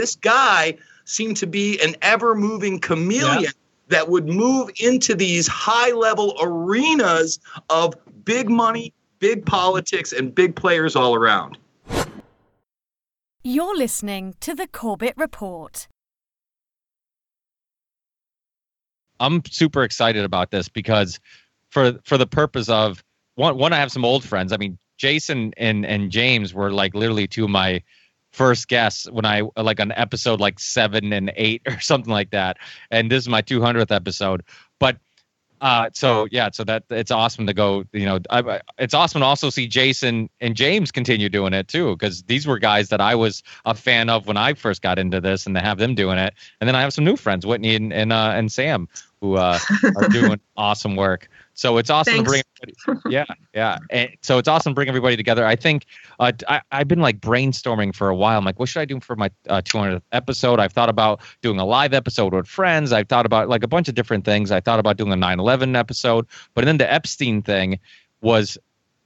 this guy seemed to be an ever moving chameleon yeah. that would move into these high level arenas of big money, big politics, and big players all around. You're listening to the Corbett Report. I'm super excited about this because for for the purpose of one one I have some old friends. I mean, Jason and and James were like literally two of my first guests when I like an episode like seven and eight or something like that. And this is my 200th episode. But uh, so yeah, so that it's awesome to go. You know, I, it's awesome to also see Jason and James continue doing it too, because these were guys that I was a fan of when I first got into this, and to have them doing it, and then I have some new friends, Whitney and and, uh, and Sam, who uh, are doing awesome work. So it's awesome Thanks. to bring. Everybody, yeah, yeah. And so it's awesome to bring everybody together. I think uh, I, have been like brainstorming for a while. I'm like, what should I do for my uh, 200th episode? I've thought about doing a live episode with friends. I've thought about like a bunch of different things. I thought about doing a 9/11 episode, but then the Epstein thing was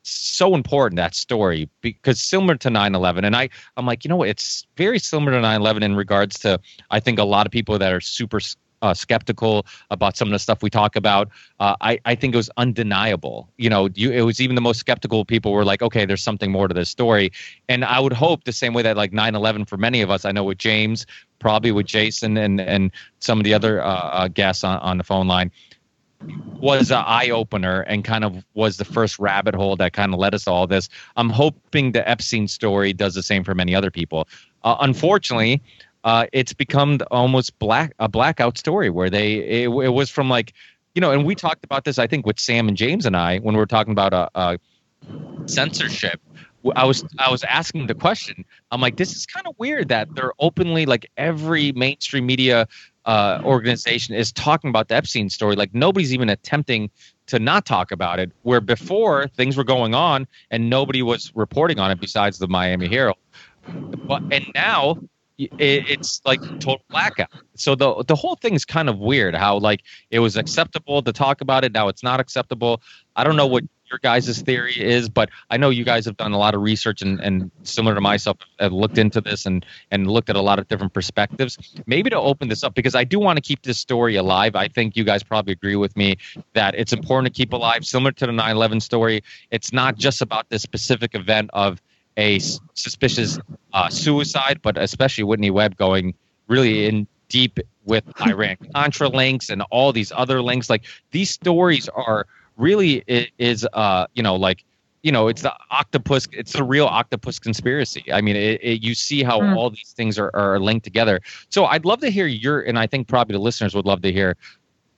so important that story because similar to 9-11 and i i'm like you know it's very similar to 9-11 in regards to i think a lot of people that are super uh, skeptical about some of the stuff we talk about. Uh, I, I think it was undeniable. You know, you, it was even the most skeptical people were like, okay, there's something more to this story. And I would hope the same way that like 9 11 for many of us, I know with James, probably with Jason and, and some of the other uh, uh guests on, on the phone line, was an eye opener and kind of was the first rabbit hole that kind of led us to all this. I'm hoping the Epstein story does the same for many other people. Uh, unfortunately, uh, it's become almost black a blackout story where they it, it, was from like you know and we talked about this i think with sam and james and i when we were talking about uh, uh, censorship. I was i was asking the question. I'm like this is kind of weird that they're openly like every mainstream media uh, organization is talking about the epstein story. Like nobody's even attempting to not talk about it where before things were going on and nobody was reporting on it besides the miami herald. But and now it's like total blackout. So the the whole thing is kind of weird. How like it was acceptable to talk about it, now it's not acceptable. I don't know what your guys' theory is, but I know you guys have done a lot of research and, and similar to myself have looked into this and and looked at a lot of different perspectives. Maybe to open this up because I do want to keep this story alive. I think you guys probably agree with me that it's important to keep alive. Similar to the 9/11 story, it's not just about this specific event of a suspicious uh, suicide, but especially Whitney Webb going really in deep with Iran Contra links and all these other links. Like these stories are really is uh you know like you know it's the octopus it's the real octopus conspiracy i mean it, it, you see how mm. all these things are, are linked together so i'd love to hear your and i think probably the listeners would love to hear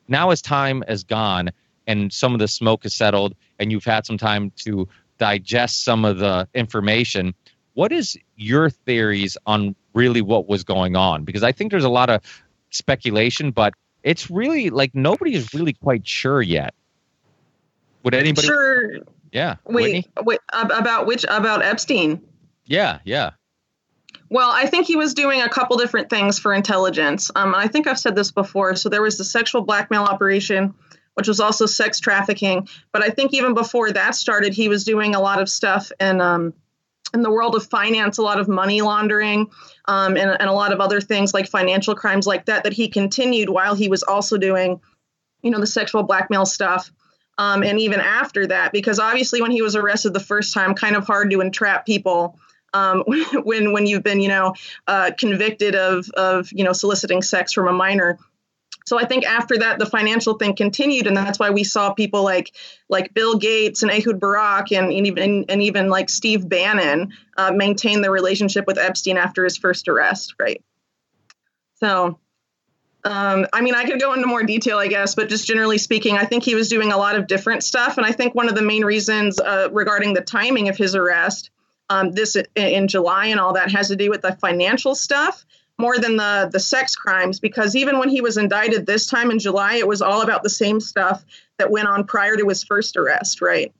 now as time has gone and some of the smoke has settled and you've had some time to digest some of the information. What is your theories on really what was going on? Because I think there's a lot of speculation, but it's really like nobody is really quite sure yet. Would anybody? Sure. Yeah. Wait. Wait. About which? About Epstein? Yeah. Yeah. Well, I think he was doing a couple different things for intelligence. Um, I think I've said this before. So there was the sexual blackmail operation which was also sex trafficking. But I think even before that started, he was doing a lot of stuff in um, in the world of finance, a lot of money laundering, um, and, and a lot of other things like financial crimes like that that he continued while he was also doing, you know, the sexual blackmail stuff. Um, and even after that, because obviously when he was arrested the first time, kind of hard to entrap people um, when when you've been you know uh, convicted of of you know soliciting sex from a minor. So I think after that, the financial thing continued, and that's why we saw people like like Bill Gates and Ehud Barak and, and even and even like Steve Bannon uh, maintain their relationship with Epstein after his first arrest, right? So, um, I mean, I could go into more detail, I guess, but just generally speaking, I think he was doing a lot of different stuff, and I think one of the main reasons uh, regarding the timing of his arrest, um, this in July and all that, has to do with the financial stuff more than the the sex crimes because even when he was indicted this time in July, it was all about the same stuff that went on prior to his first arrest, right?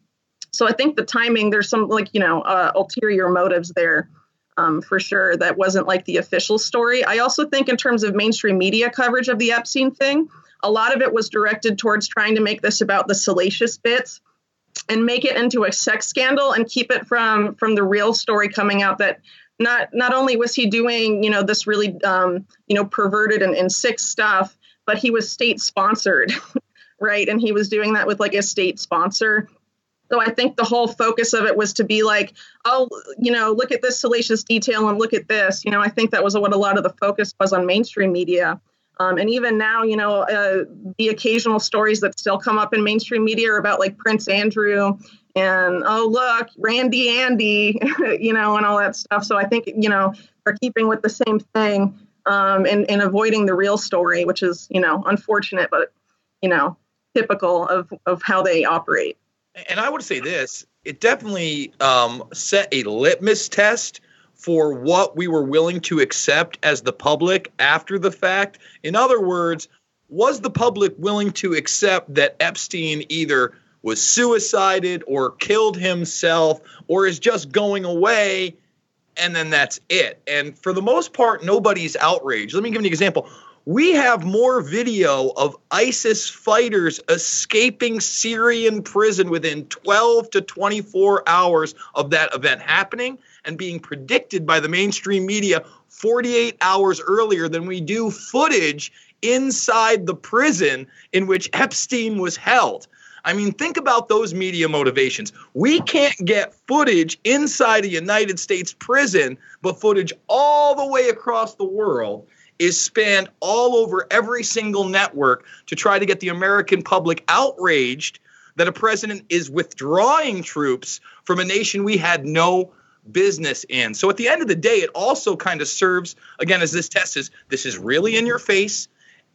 So I think the timing, there's some like you know uh, ulterior motives there. Um, for sure, that wasn't like the official story. I also think, in terms of mainstream media coverage of the Epstein thing, a lot of it was directed towards trying to make this about the salacious bits and make it into a sex scandal and keep it from from the real story coming out that not not only was he doing you know this really um, you know perverted and, and sick stuff, but he was state sponsored, right? And he was doing that with like a state sponsor. So I think the whole focus of it was to be like, oh, you know, look at this salacious detail and look at this. You know, I think that was what a lot of the focus was on mainstream media. Um, and even now, you know, uh, the occasional stories that still come up in mainstream media are about like Prince Andrew and oh look, Randy Andy, you know, and all that stuff. So I think you know are keeping with the same thing um, and and avoiding the real story, which is you know unfortunate, but you know typical of of how they operate. And I would say this: it definitely um, set a litmus test for what we were willing to accept as the public after the fact. In other words, was the public willing to accept that Epstein either was suicided or killed himself or is just going away and then that's it. And for the most part, nobody's outraged. Let me give you an example. We have more video of ISIS fighters escaping Syrian prison within 12 to 24 hours of that event happening and being predicted by the mainstream media 48 hours earlier than we do footage inside the prison in which Epstein was held. I mean, think about those media motivations. We can't get footage inside a United States prison, but footage all the way across the world is spanned all over every single network to try to get the American public outraged that a president is withdrawing troops from a nation we had no business in. So at the end of the day, it also kind of serves, again, as this test is this is really in your face.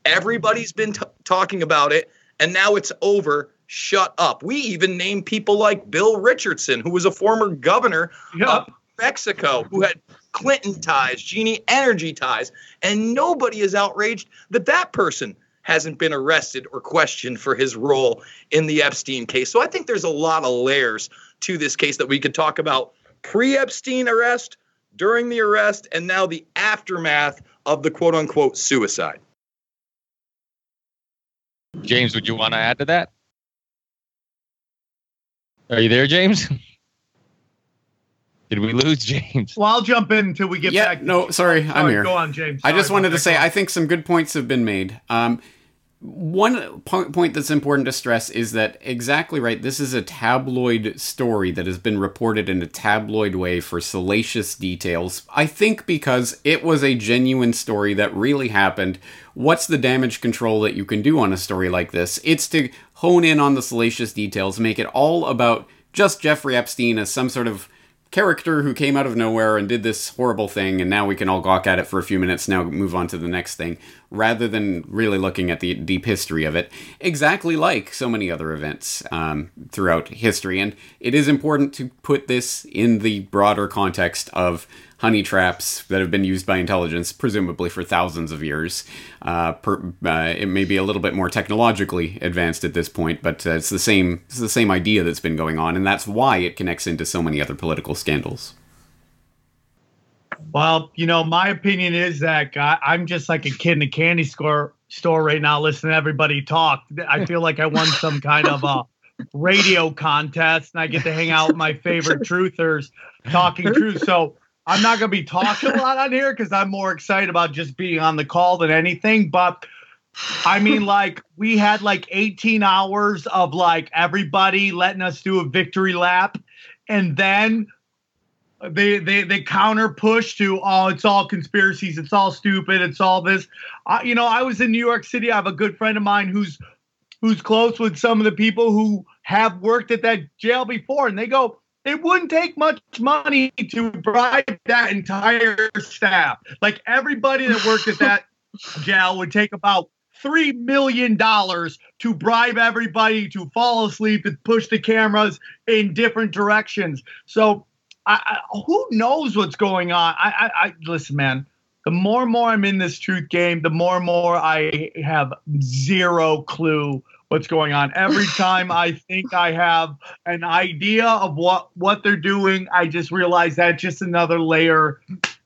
Everybody's been t- talking about it, and now it's over. Shut up. We even named people like Bill Richardson, who was a former governor yep. of Mexico, who had Clinton ties, Genie Energy ties, and nobody is outraged that that person hasn't been arrested or questioned for his role in the Epstein case. So I think there's a lot of layers to this case that we could talk about pre Epstein arrest, during the arrest, and now the aftermath of the quote unquote suicide. James, would you want to add to that? Are you there, James? Did we lose James? Well, I'll jump in until we get yeah, back. No, sorry, I'm here. Go on, James. Sorry I just wanted to say I think some good points have been made. Um, one point that's important to stress is that exactly right. This is a tabloid story that has been reported in a tabloid way for salacious details. I think because it was a genuine story that really happened. What's the damage control that you can do on a story like this? It's to hone in on the salacious details, make it all about just Jeffrey Epstein as some sort of character who came out of nowhere and did this horrible thing, and now we can all gawk at it for a few minutes, now move on to the next thing, rather than really looking at the deep history of it, exactly like so many other events um, throughout history. And it is important to put this in the broader context of honey traps that have been used by intelligence, presumably for thousands of years. Uh, per, uh, it may be a little bit more technologically advanced at this point, but uh, it's the same. It's the same idea that's been going on, and that's why it connects into so many other political scandals. Well, you know, my opinion is that I'm just like a kid in a candy store store right now, listening to everybody talk. I feel like I won some kind of a radio contest, and I get to hang out with my favorite truthers talking truth. So I'm not going to be talking a lot on here because I'm more excited about just being on the call than anything. But I mean, like, we had like 18 hours of like everybody letting us do a victory lap. And then they they they counter push to oh it's all conspiracies it's all stupid it's all this I, you know i was in new york city i have a good friend of mine who's who's close with some of the people who have worked at that jail before and they go it wouldn't take much money to bribe that entire staff. Like everybody that worked at that jail would take about three million dollars to bribe everybody to fall asleep and push the cameras in different directions. So, I, I, who knows what's going on? I, I, listen, man. The more and more I'm in this truth game, the more and more I have zero clue what's going on. Every time I think I have an idea of what what they're doing, I just realize that's just another layer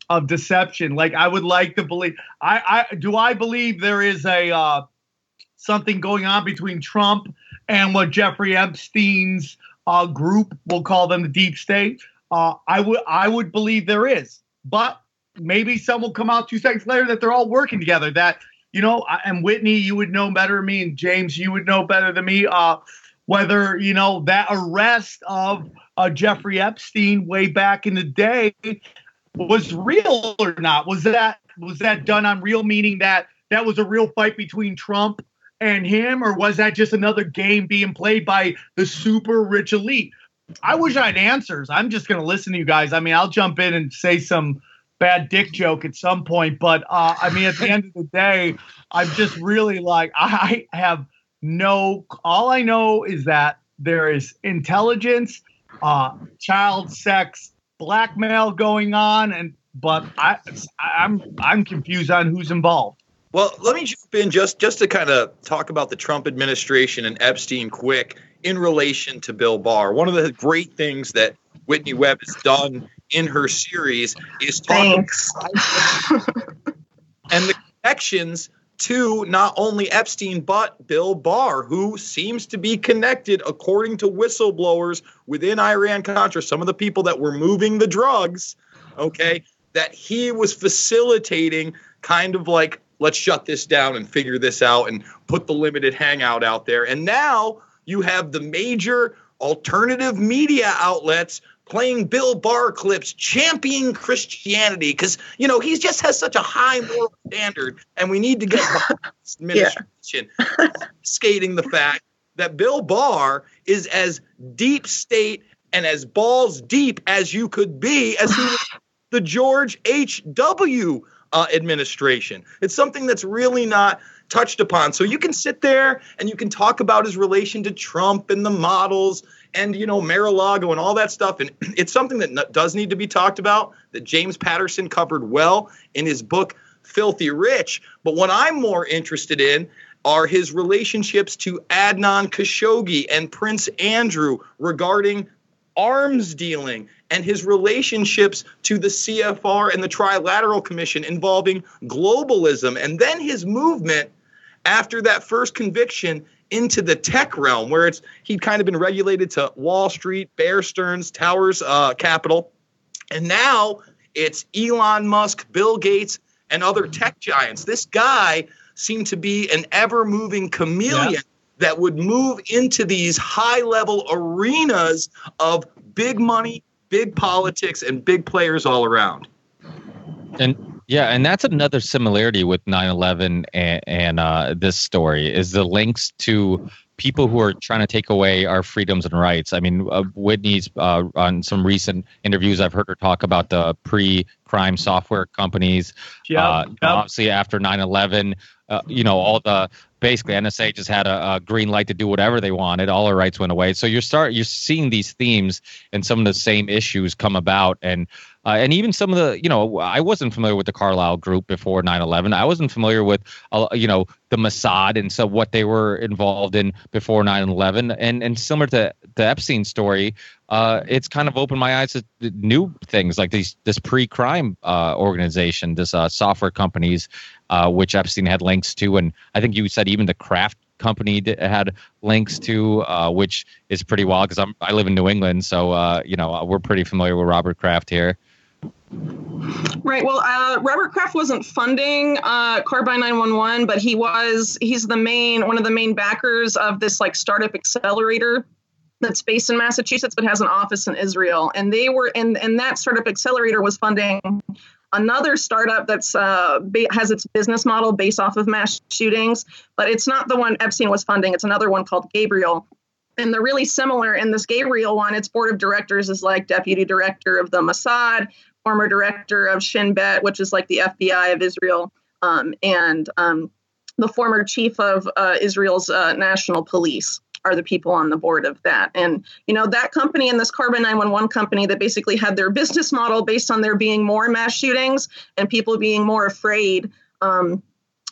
of deception. Like I would like to believe. I, I do. I believe there is a uh, something going on between Trump and what Jeffrey Epstein's uh, group, we'll call them the deep state. Uh, I would I would believe there is but maybe some will come out two seconds later that they're all working together. That you know, and Whitney, you would know better than me, and James, you would know better than me. Uh, whether you know that arrest of uh, Jeffrey Epstein way back in the day was real or not? Was that was that done on real? Meaning that that was a real fight between Trump and him, or was that just another game being played by the super rich elite? I wish I had answers. I'm just going to listen to you guys. I mean, I'll jump in and say some bad dick joke at some point, but uh, I mean, at the end of the day, I'm just really like, I have no, all I know is that there is intelligence, uh, child sex, blackmail going on, and but I, I'm I'm confused on who's involved. Well, let me jump in just just to kind of talk about the Trump administration and Epstein quick in relation to Bill Barr. One of the great things that Whitney Webb has done in her series is talking and the connections to not only Epstein but Bill Barr, who seems to be connected, according to whistleblowers within Iran Contra, some of the people that were moving the drugs, okay, that he was facilitating kind of like let's shut this down and figure this out and put the limited hangout out there. And now you have the major alternative media outlets playing Bill Barr clips championing Christianity because you know he just has such a high moral standard, and we need to get this administration yeah. skating the fact that Bill Barr is as deep state and as balls deep as you could be as he was the George H. W uh, administration. It's something that's really not touched upon. So you can sit there and you can talk about his relation to Trump and the models and you know Mar-a-Lago and all that stuff. And it's something that does need to be talked about that James Patterson covered well in his book Filthy Rich. But what I'm more interested in are his relationships to Adnan Khashoggi and Prince Andrew regarding arms dealing and his relationships to the CFR and the Trilateral Commission involving globalism, and then his movement after that first conviction into the tech realm, where it's he'd kind of been regulated to Wall Street, Bear Stearns, Towers uh, Capital, and now it's Elon Musk, Bill Gates, and other tech giants. This guy seemed to be an ever-moving chameleon. Yeah. That would move into these high level arenas of big money, big politics and big players all around. And yeah, and that's another similarity with 9/11 and, and uh, this story is the links to people who are trying to take away our freedoms and rights. I mean, uh, Whitney's uh, on some recent interviews, I've heard her talk about the pre-crime software companies. Yeah, uh, yep. obviously after 9/11, uh, you know, all the basically NSA just had a, a, green light to do whatever they wanted. All our rights went away. So you're start you're seeing these themes and some of the same issues come about, and uh, and even some of the you know I wasn't familiar with the Carlyle Group before 9/11. I wasn't familiar with uh, you know the Mossad and so what they were involved in before 9/11, and and similar to the Epstein story. Uh, it's kind of opened my eyes to new things like these this pre-crime uh, organization, this uh, software companies, uh, which Epstein had links to, and I think you said even the Kraft company had links to, uh, which is pretty wild because I'm I live in New England, so uh, you know we're pretty familiar with Robert Kraft here. Right. Well, uh, Robert Kraft wasn't funding uh, Carbyne 911, but he was. He's the main one of the main backers of this like startup accelerator that's based in Massachusetts but has an office in Israel. And they were and and that startup accelerator was funding another startup that's uh, ba- has its business model based off of mass shootings, but it's not the one Epstein was funding. It's another one called Gabriel. And they're really similar. In this Gabriel one, its board of directors is like deputy director of the Mossad, former director of Shin Bet, which is like the FBI of Israel, um, and um, the former chief of uh, Israel's uh, national police are the people on the board of that. And, you know, that company and this Carbyne 911 company that basically had their business model based on there being more mass shootings and people being more afraid um,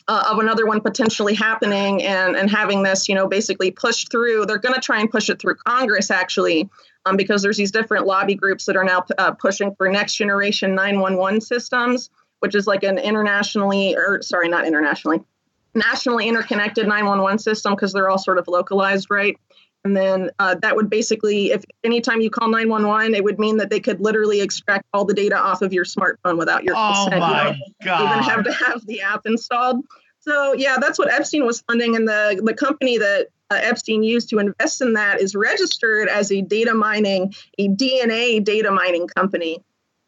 uh, of another one potentially happening and, and having this, you know, basically pushed through. They're going to try and push it through Congress, actually, um, because there's these different lobby groups that are now uh, pushing for next generation 911 systems, which is like an internationally, or sorry, not internationally, nationally interconnected 911 system because they're all sort of localized, right? And then uh, that would basically, if anytime you call 911, it would mean that they could literally extract all the data off of your smartphone without your Oh consent. You my don't god! even have to have the app installed. So yeah, that's what Epstein was funding, and the the company that uh, Epstein used to invest in that is registered as a data mining, a DNA data mining company,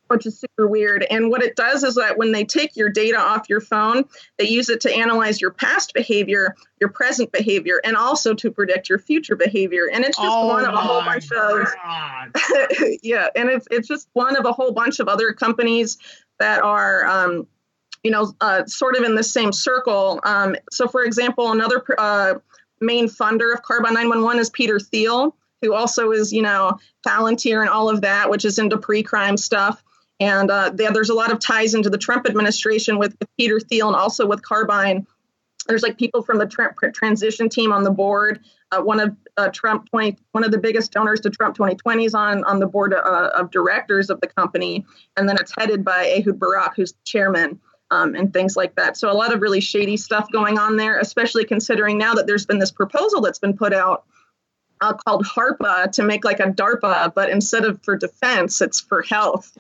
which is super weird. And what it does is that when they take your data off your phone, they use it to analyze your past behavior, your present behavior, and also to predict your future behavior. And it's just oh one of a whole bunch of yeah, and it's it's just one of a whole bunch of other companies that are, um, you know, uh, sort of in the same circle. Um, so, for example, another uh, main funder of Carbyne 911 is Peter Thiel, who also is, you know, Palantir and all of that, which is into pre-crime stuff. And uh, there- there's a lot of ties into the Trump administration with, with Peter Thiel and also with Carbyne. There's like people from the Trump transition team on the board. Uh, one of uh, Trump 20, one of the biggest donors to Trump 2020 is on on the board uh, of directors of the company, and then it's headed by Ehud Barak, who's chairman, um, and things like that. So a lot of really shady stuff going on there, especially considering now that there's been this proposal that's been put out uh, called HARPA to make like a DARPA, but instead of for defense, it's for health.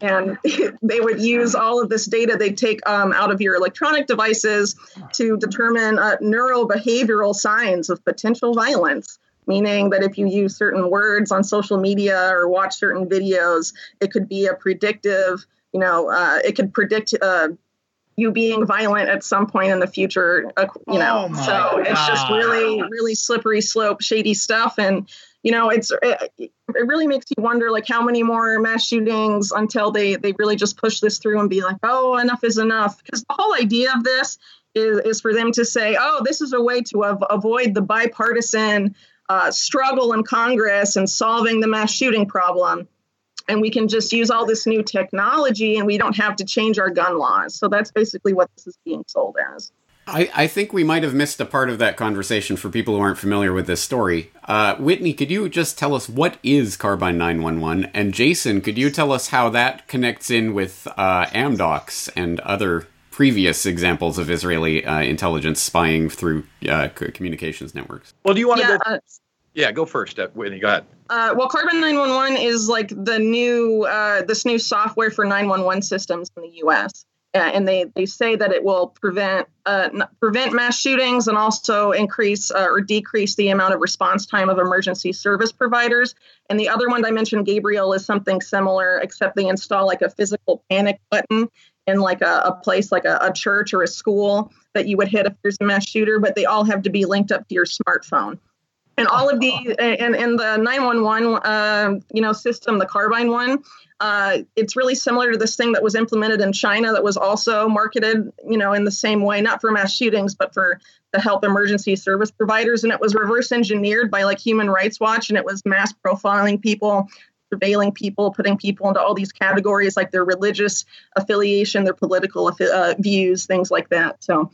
And they would use all of this data they'd take um, out of your electronic devices to determine uh, neurobehavioral signs of potential violence. Meaning that if you use certain words on social media or watch certain videos, it could be a predictive, you know, uh, it could predict uh, you being violent at some point in the future, uh, you know. Oh so it's just really, really slippery slope, shady stuff. And, you know, it's, it, it really makes you wonder like how many more mass shootings until they, they really just push this through and be like, oh, enough is enough. Because the whole idea of this is, is for them to say, oh, this is a way to av- avoid the bipartisan uh, struggle in Congress and solving the mass shooting problem. And we can just use all this new technology and we don't have to change our gun laws. So that's basically what this is being sold as. I, I think we might have missed a part of that conversation for people who aren't familiar with this story. Uh, Whitney, could you just tell us what is Carbyne 911? And Jason, could you tell us how that connects in with uh, Amdocs and other previous examples of Israeli uh, intelligence spying through uh, communications networks? Well, do you want to Yeah, go? uh, yeah, go first, uh, Whitney. Go ahead. Uh, well, Carbyne 911 is like the new uh, this new software for 911 systems in the U.S. Uh, and they, they say that it will prevent uh, prevent mass shootings and also increase uh, or decrease the amount of response time of emergency service providers. And the other one I mentioned, Gabriel, is something similar, except they install like a physical panic button in like a, a place like a, a church or a school that you would hit if there's a mass shooter, but they all have to be linked up to your smartphone and all of the and, and the 911 uh, you know system the Carbyne one uh, it's really similar to this thing that was implemented in china that was also marketed you know in the same way not for mass shootings but for to help emergency service providers. And it was reverse engineered by like human rights watch and it was mass profiling people surveilling people putting people into all these categories like their religious affiliation their political uh, views things like that. So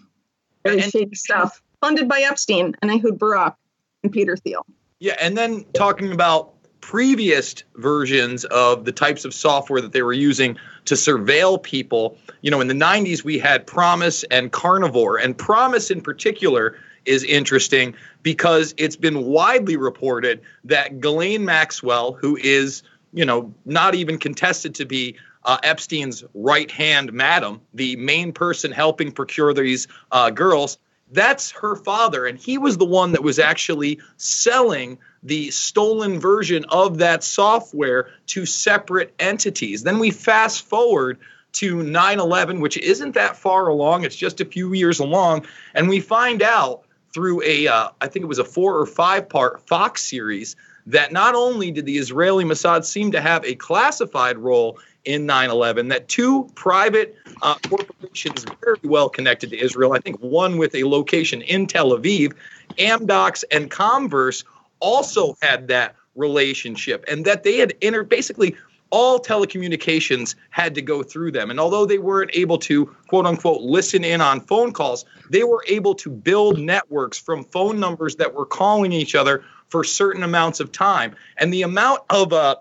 very And- shady stuff. Funded by epstein and ehud barak and peter thiel. Yeah, and then talking about previous versions of the types of software that they were using to surveil people. You know, in the 90s, we had PROMIS and Carnivore, and PROMIS in particular is interesting because it's been widely reported that Ghislaine Maxwell, who is, you know, not even contested to be uh, Epstein's right hand madam, the main person helping procure these uh, girls, that's her father. And he was the one that was actually selling the stolen version of that software to separate entities. Then we fast forward to 9 11, which isn't that far along, it's just a few years along. And we find out through a, uh, I think it was a four or five part Fox series, that not only did the Israeli Mossad seem to have a classified role in 9 11, that two private uh, corporations very well connected to Israel, I think one with a location in Tel Aviv, Amdocs and Comverse also had that relationship, and that they had entered basically all telecommunications had to go through them. And although they weren't able to, quote unquote, listen in on phone calls, they were able to build networks from phone numbers that were calling each other for certain amounts of time. And the amount of uh,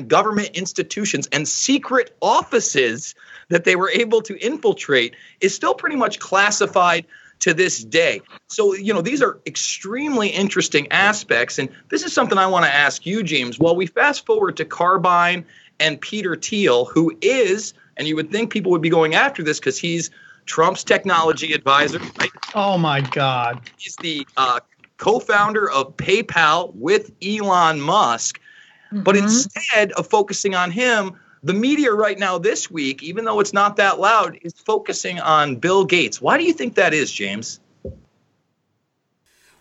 government institutions and secret offices that they were able to infiltrate is still pretty much classified to this day. So, you know, these are extremely interesting aspects. And this is something I want to ask you, James. Well, we fast forward to Carbyne and Peter Thiel, who is, and you would think people would be going after this because he's Trump's technology advisor. Right? Oh my God. He's the uh, co founder of PayPal with Elon Musk. Mm-hmm. But instead of focusing on him, the media right now this week, even though it's not that loud, is focusing on Bill Gates. Why do you think that is, James?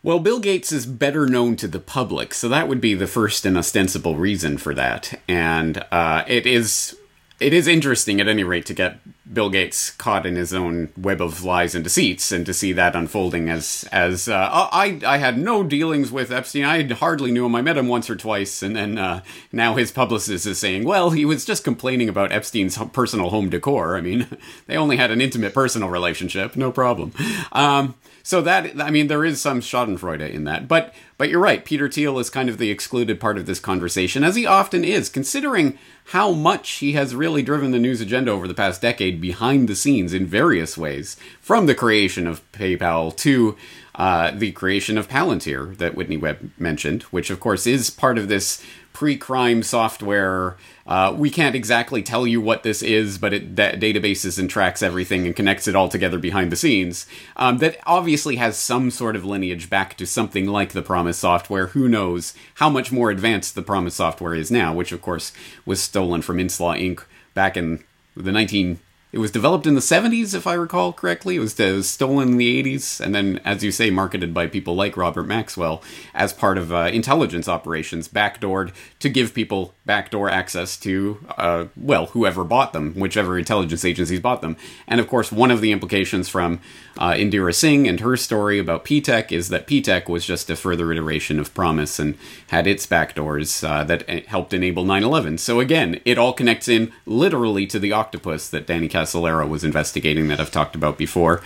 Well, Bill Gates is better known to the public, so that would be the first and ostensible reason for that. And uh, it is it is interesting at any rate to get Bill Gates caught in his own web of lies and deceits, and to see that unfolding as as uh, I I had no dealings with Epstein. I hardly knew him. I met him once or twice, and then uh, now his publicist is saying, well, he was just complaining about Epstein's personal home decor. I mean, they only had an intimate personal relationship, no problem. Um, so that I mean, there is some Schadenfreude in that, but but you're right. Peter Thiel is kind of the excluded part of this conversation, as he often is, considering how much he has really driven the news agenda over the past decade behind the scenes in various ways, from the creation of PayPal to uh, the creation of Palantir that Whitney Webb mentioned, which of course is part of this pre-crime software. Uh, we can't exactly tell you what this is, but it that databases and tracks everything and connects it all together behind the scenes. Um, that obviously has some sort of lineage back to something like the PROMIS software. Who knows how much more advanced the PROMIS software is now, which of course was stolen from Inslaw Inc. back in the 19 it was developed in the 70s, if I recall correctly. It was, it was, stolen in the 80s, and then, as you say, marketed by people like Robert Maxwell as part of uh, intelligence operations, backdoored to give people backdoor access to, uh, well, whoever bought them, whichever intelligence agencies bought them. And of course, one of the implications from uh, Indira Singh and her story about P-TECH is that P-TECH was just a further iteration of PROMIS and had its backdoors uh, that uh, helped enable 9/11. So again, it all connects in literally to the octopus that Danny Casolaro was investigating that I've talked about before.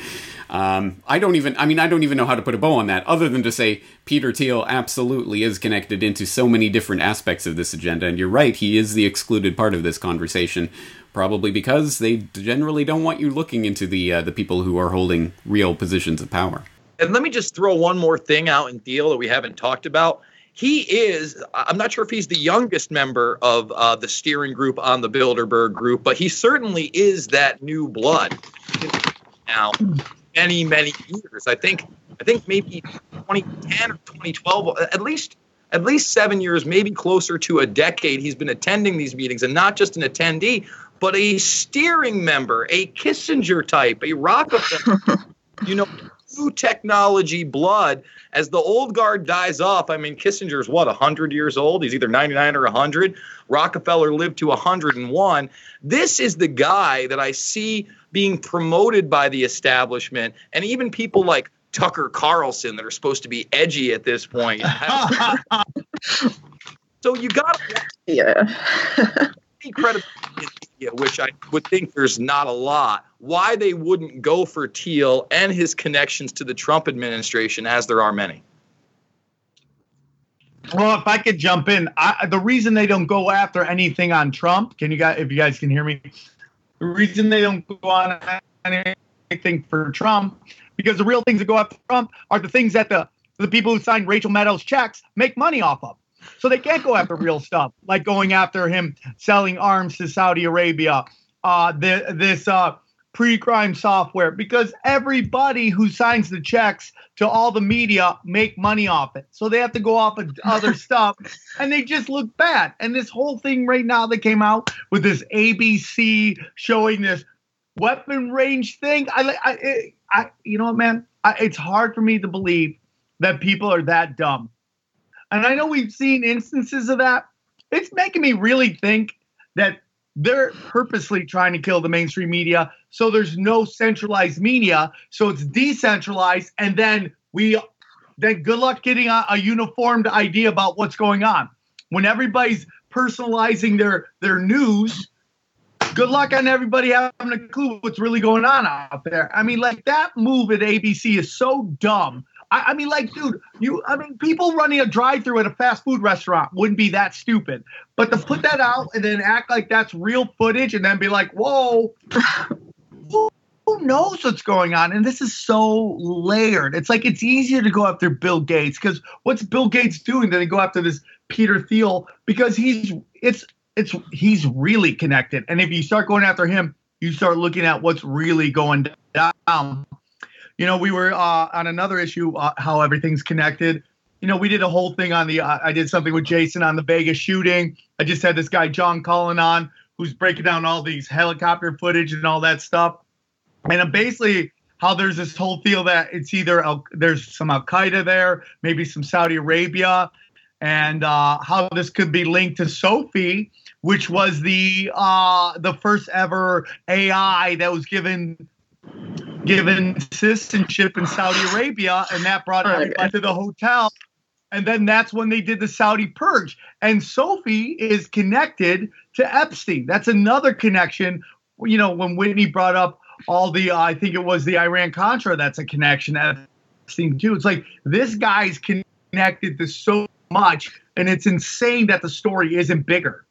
Um, I don't even, I mean, I don't even know how to put a bow on that other than to say Peter Thiel absolutely is connected into so many different aspects of this agenda. And you're right, he is the excluded part of this conversation, probably because they generally don't want you looking into the, uh, the people who are holding real positions of power. And let me just throw one more thing out in Thiel that we haven't talked about he is i'm not sure if he's the youngest member of uh, the steering group on the bilderberg group but he certainly is that new blood. Now many many years. I think i think maybe 2010 or 2012 at least at least seven years maybe closer to a decade he's been attending these meetings and not just an attendee but a steering member a kissinger type a rockefeller. You know new technology blood as the old guard dies off. I mean, Kissinger's what, 100 years old? He's either 99 or 100. Rockefeller lived to 101. This is the guy that I see being promoted by the establishment and even people like Tucker Carlson that are supposed to be edgy at this point. so you got to yeah. credibility which I would think there's not a lot, why they wouldn't go for Thiel and his connections to the Trump administration, as there are many. Well, if I could jump in, I, the reason they don't go after anything on Trump, can you guys, if you guys can hear me, the reason they don't go on anything for Trump, because the real things that go after Trump are the things that the the people who signed Rachel Maddow's checks make money off of. So they can't go after real stuff, like going after him selling arms to Saudi Arabia, uh, the, this uh, pre-crime software, because everybody who signs the checks to all the media make money off it. So they have to go off of other stuff, and they just look bad. And this whole thing right now that came out with this ABC showing this weapon range thing, I, I, I you know what, man, I, it's hard for me to believe that people are that dumb and I know we've seen instances of that. It's making me really think that they're purposely trying to kill the mainstream media so there's no centralized media so it's decentralized and then we then good luck getting a, a uniformed idea about what's going on when everybody's personalizing their their news good luck on everybody having a clue what's really going on out there i mean like that move at abc is so dumb I, I, mean, like, dude, you. I mean, people running a drive-through at a fast food restaurant wouldn't be that stupid. But to put that out and then act like that's real footage and then be like, "Whoa, who knows what's going on? And this is so layered. It's like it's easier to go after Bill Gates because what's Bill Gates doing than to go after this Peter Thiel because he's it's it's he's really connected. And if you start going after him, you start looking at what's really going down. You know, we were uh, on another issue, uh, how everything's connected. You know, we did a whole thing on the. I did something with Jason on the Vegas shooting. I just had this guy John Cullen on, who's breaking down all these helicopter footage and all that stuff. And basically, how there's this whole feel that it's either Al- there's some Al Qaeda there, maybe some Saudi Arabia, and uh, how this could be linked to Sophie, which was the uh, the first ever AI that was given given citizenship in Saudi Arabia, and that brought everybody to the hotel. And then that's when they did the Saudi purge. And Sophie is connected to Epstein. That's another connection. You know, when Whitney brought up all the, uh, I think it was the Iran Contra, that's a connection. Epstein too. It's like this guy's connected to so much, and it's insane that the story isn't bigger.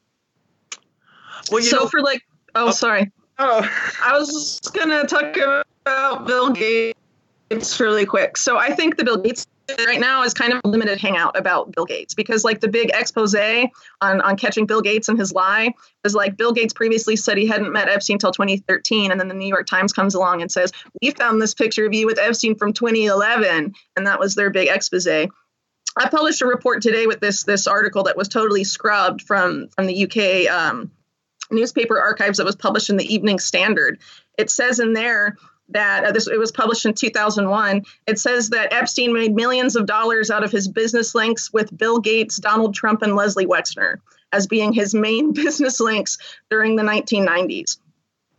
Well, so know, for like, oh, sorry. Oh, I was just gonna talk about Bill Gates really quick. So I think the Bill Gates right now is kind of a limited hangout about Bill Gates because like the big expose on on catching Bill Gates and his lie is like Bill Gates previously said he hadn't met Epstein until 2013 and then the New York Times comes along and says we found this picture of you with Epstein from 2011 and that was their big expose. I published a report today with this this article that was totally scrubbed from from the UK um, newspaper archives that was published in the Evening Standard. It says in there that uh, this it was published in 2001 it says that epstein made millions of dollars out of his business links with bill gates donald trump and leslie wexner as being his main business links during the 1990s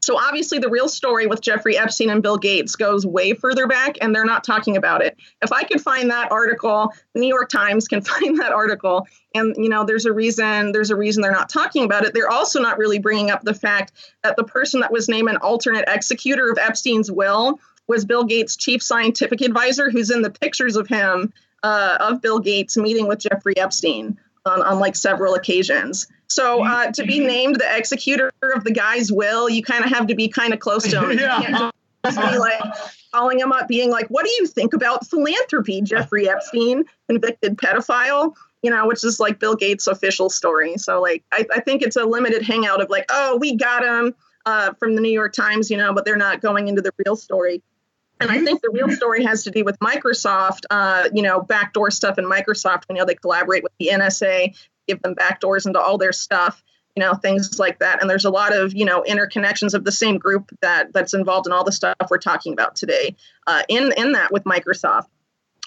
so obviously, the real story with Jeffrey Epstein and Bill Gates goes way further back, and they're not talking about it. If I could find that article, the New York Times can find that article, and you know, there's a reason. There's a reason they're not talking about it. They're also not really bringing up the fact that the person that was named an alternate executor of Epstein's will was Bill Gates' chief scientific advisor, who's in the pictures of him uh, of Bill Gates meeting with Jeffrey Epstein on, on like several occasions. So uh, to be named the executor of the guy's will, you kind of have to be kind of close to him. yeah. You can't just be like calling him up, being like, "What do you think about philanthropy, Jeffrey Epstein, convicted pedophile?" You know, which is like Bill Gates' official story. So like, I, I think it's a limited hangout of like, "Oh, we got him." Uh, from the New York Times, you know, but they're not going into the real story. And I think the real story has to do with Microsoft, uh, you know, backdoor stuff in Microsoft. You know, they collaborate with the NSA, give them backdoors into all their stuff, you know, things like that. And there's a lot of, you know, interconnections of the same group that that's involved in all the stuff we're talking about today uh, in, in that with Microsoft.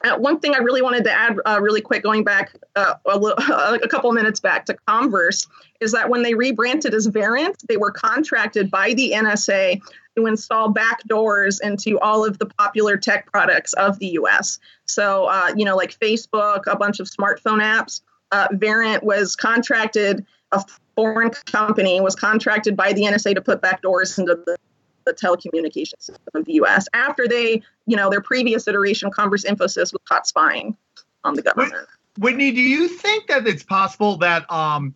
Uh, one thing I really wanted to add, uh, really quick, going back uh, a, little, a couple minutes back to Comverse, is that when they rebranded as Verint, they were contracted by the NSA to install backdoors into all of the popular tech products of the US. So, uh, you know, like Facebook, a bunch of smartphone apps. Uh, Verint was contracted, a foreign company was contracted by the NSA to put backdoors into the, the telecommunications system of the US after they, you know, their previous iteration, Comverse Infosys, was caught spying on the government. Whitney, do you think that it's possible that um,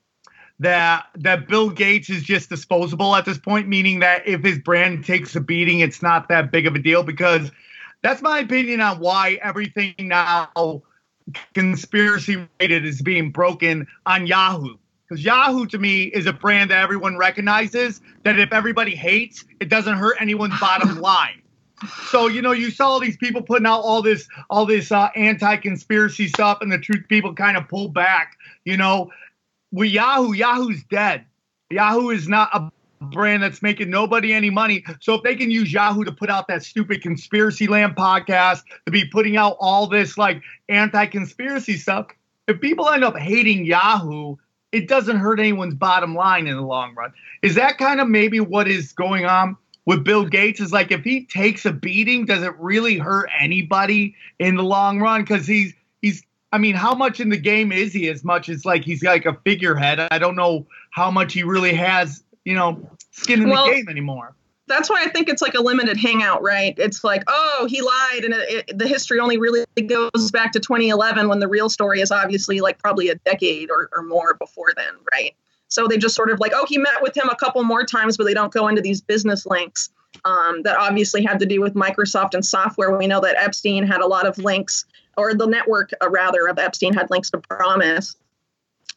that that Bill Gates is just disposable at this point, meaning that if his brand takes a beating, it's not that big of a deal. Because that's my opinion on why everything now conspiracy rated is being broken on Yahoo. Because Yahoo to me is a brand that everyone recognizes. That if everybody hates, it doesn't hurt anyone's bottom line. So you know, you saw all these people putting out all this, all this uh, anti-conspiracy stuff, and the truth people kind of pull back. You know, with Yahoo, Yahoo's dead. Yahoo is not a brand that's making nobody any money. So if they can use Yahoo to put out that stupid conspiracy land podcast, to be putting out all this like anti-conspiracy stuff, if people end up hating Yahoo, it doesn't hurt anyone's bottom line in the long run. Is that kind of maybe what is going on with Bill Gates? Is like if he takes a beating, does it really hurt anybody in the long run? Because he's he's I mean, how much in the game is he? As much as like he's like a figurehead. I don't know how much he really has, you know, skin in well, the game anymore. That's why I think it's like a limited hangout, right? It's like, oh, he lied, and it, it, the history only really goes back to 2011 when the real story is obviously like probably a decade or, or more before then, right? So they just sort of like, oh, he met with him a couple more times, but they don't go into these business links. um, that obviously had to do with Microsoft and software. We know that Epstein had a lot of links, or the network, uh, rather, of Epstein had links to PROMIS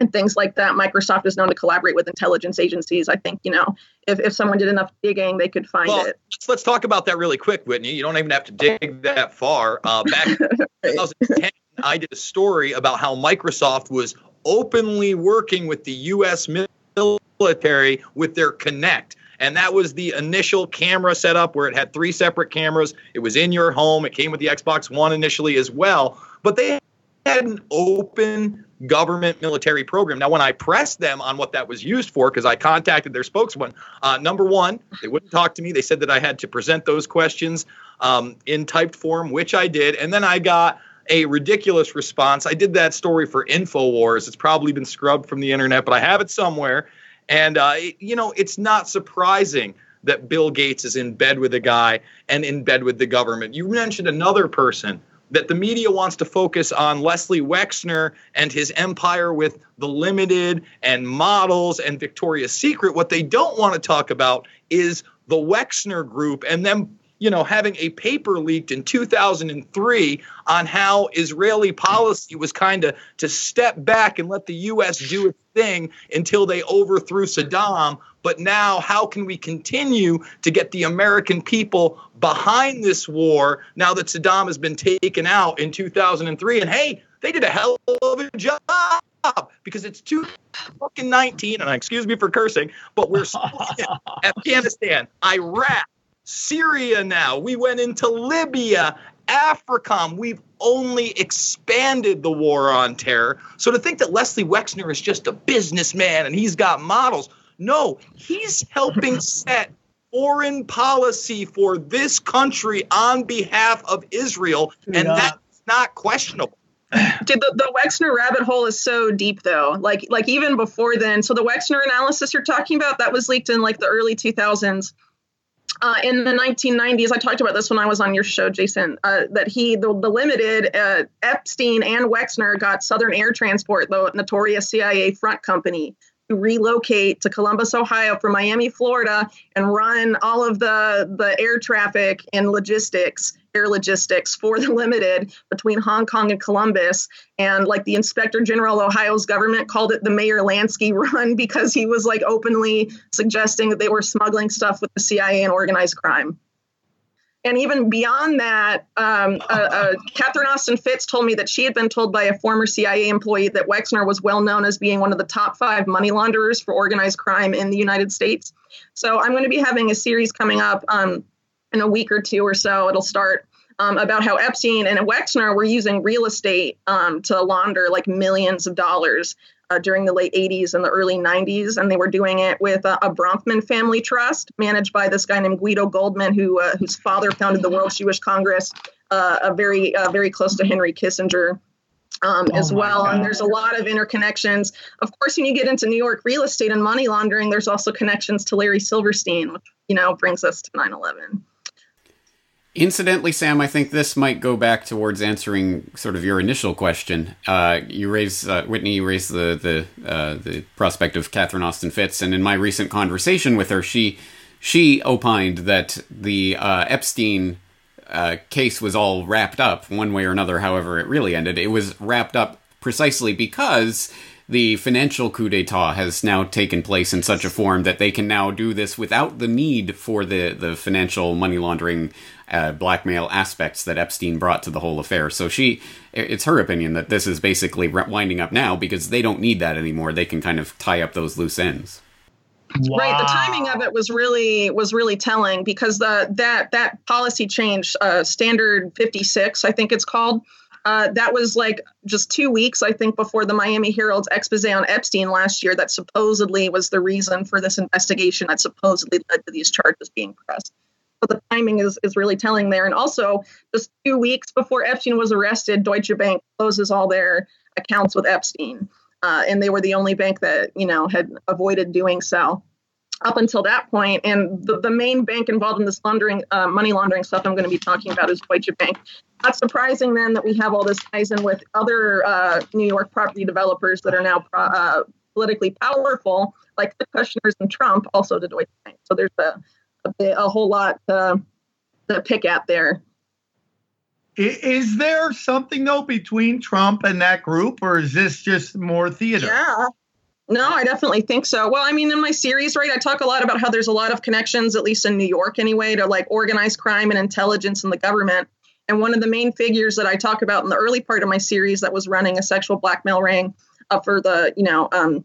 and things like that. Microsoft is known to collaborate with intelligence agencies. I think, you know, if, if someone did enough digging, they could find well, it. Let's, talk about that really quick, Whitney. You don't even have to dig that far. Uh, back in 2010, I did a story about how Microsoft was openly working with the U.S. military with their Kinect. And that was the initial camera setup where it had three separate cameras. It was in your home. It came with the Xbox One initially as well. But they had an open government military program. Now, when I pressed them on what that was used for, because I contacted their spokesman, uh, number one, they wouldn't talk to me. They said that I had to present those questions um, in typed form, which I did. And then I got a ridiculous response. I did that story for InfoWars. It's probably been scrubbed from the internet, but I have it somewhere. And, uh, it, you know, it's not surprising that Bill Gates is in bed with a guy and in bed with the government. You mentioned another person that the media wants to focus on Leslie Wexner and his empire with the limited and models and Victoria's Secret. What they don't want to talk about is the Wexner group and them, you know, having a paper leaked in 2003 on how Israeli policy was kind of to step back and let the U.S. do its thing until they overthrew Saddam. But now, how can we continue to get the American people behind this war now that Saddam has been taken out in 2003? And hey, they did a hell of a job because it's two fucking 19 and excuse me for cursing but we're afghanistan iraq syria now we went into libya AFRICOM, we've only expanded the war on terror. So to think that Leslie Wexner is just a businessman and he's got models, no, he's helping set foreign policy for this country on behalf of Israel, and Yeah. that's not questionable. Dude, the, the Wexner rabbit hole is so deep though. Like like even before then. So the Wexner analysis you're talking about that was leaked in like the early 2000s. Uh, in the 1990s, I talked about this when I was on your show, Jason. Uh, that he, the, the limited uh, Epstein and Wexner got Southern Air Transport, the notorious CIA front company, relocate to Columbus, Ohio, from Miami, Florida, and run all of the the air traffic and logistics, air logistics for the limited between Hong Kong and Columbus. And like the Inspector General of Ohio's government called it the Meyer Lansky run because he was like openly suggesting that they were smuggling stuff with the CIA and organized crime. And even beyond that, um, uh, uh, Catherine Austin Fitts told me that she had been told by a former CIA employee that Wexner was well known as being one of the top five money launderers for organized crime in the United States. So I'm going to be having a series coming up um, in a week or two or so. It'll start um, about how Epstein and Wexner were using real estate um, to launder like millions of dollars uh, during the late 80s and the early 90s. And they were doing it with a, a Bronfman family trust managed by this guy named Guido Goldman, who uh, whose father founded the World Jewish Congress, uh, a very, uh, very close to Henry Kissinger. Um, Oh as well, and there's a lot of interconnections. Of course, when you get into New York real estate and money laundering, there's also connections to Larry Silverstein, which you know brings us to 9/11. Incidentally, Sam, I think this might go back towards answering sort of your initial question. Uh, you raised uh, Whitney, you raised the the uh, the prospect of Catherine Austin Fitts, and in my recent conversation with her, she she opined that the uh, Epstein uh, case was all wrapped up one way or another. However, it really ended. It was wrapped up precisely because the financial coup d'état has now taken place in such a form that they can now do this without the need for the, the financial money laundering uh, blackmail aspects that Epstein brought to the whole affair. So she, it's her opinion that this is basically ri- winding up now because they don't need that anymore. They can kind of tie up those loose ends. Right. The timing of it was really was really telling because the that that policy change, uh, Standard 56, I think it's called. Uh, that was like just two weeks, I think, before the Miami Herald's expose on Epstein last year. That supposedly was the reason for this investigation. That supposedly led to these charges being pressed. So the timing is is really telling there. And also, just two weeks before Epstein was arrested, Deutsche Bank closes all their accounts with Epstein uh, and they were the only bank that you know had avoided doing so up until that point. And the, the main bank involved in this laundering, uh, money laundering stuff I'm going to be talking about is Deutsche Bank. Not surprising then that we have all this ties in with other uh, New York property developers that are now pro- uh, politically powerful, like the Kushners and Trump, also to Deutsche Bank. So there's a, a whole lot to, to pick at there. Is there something though between Trump and that group, or is this just more theater? Yeah. No, I definitely think so. Well, I mean, in my series, right, I talk a lot about how there's a lot of connections, at least in New York anyway, to like organized crime and intelligence in the government. And one of the main figures that I talk about in the early part of my series that was running a sexual blackmail ring uh, for the, you know, um,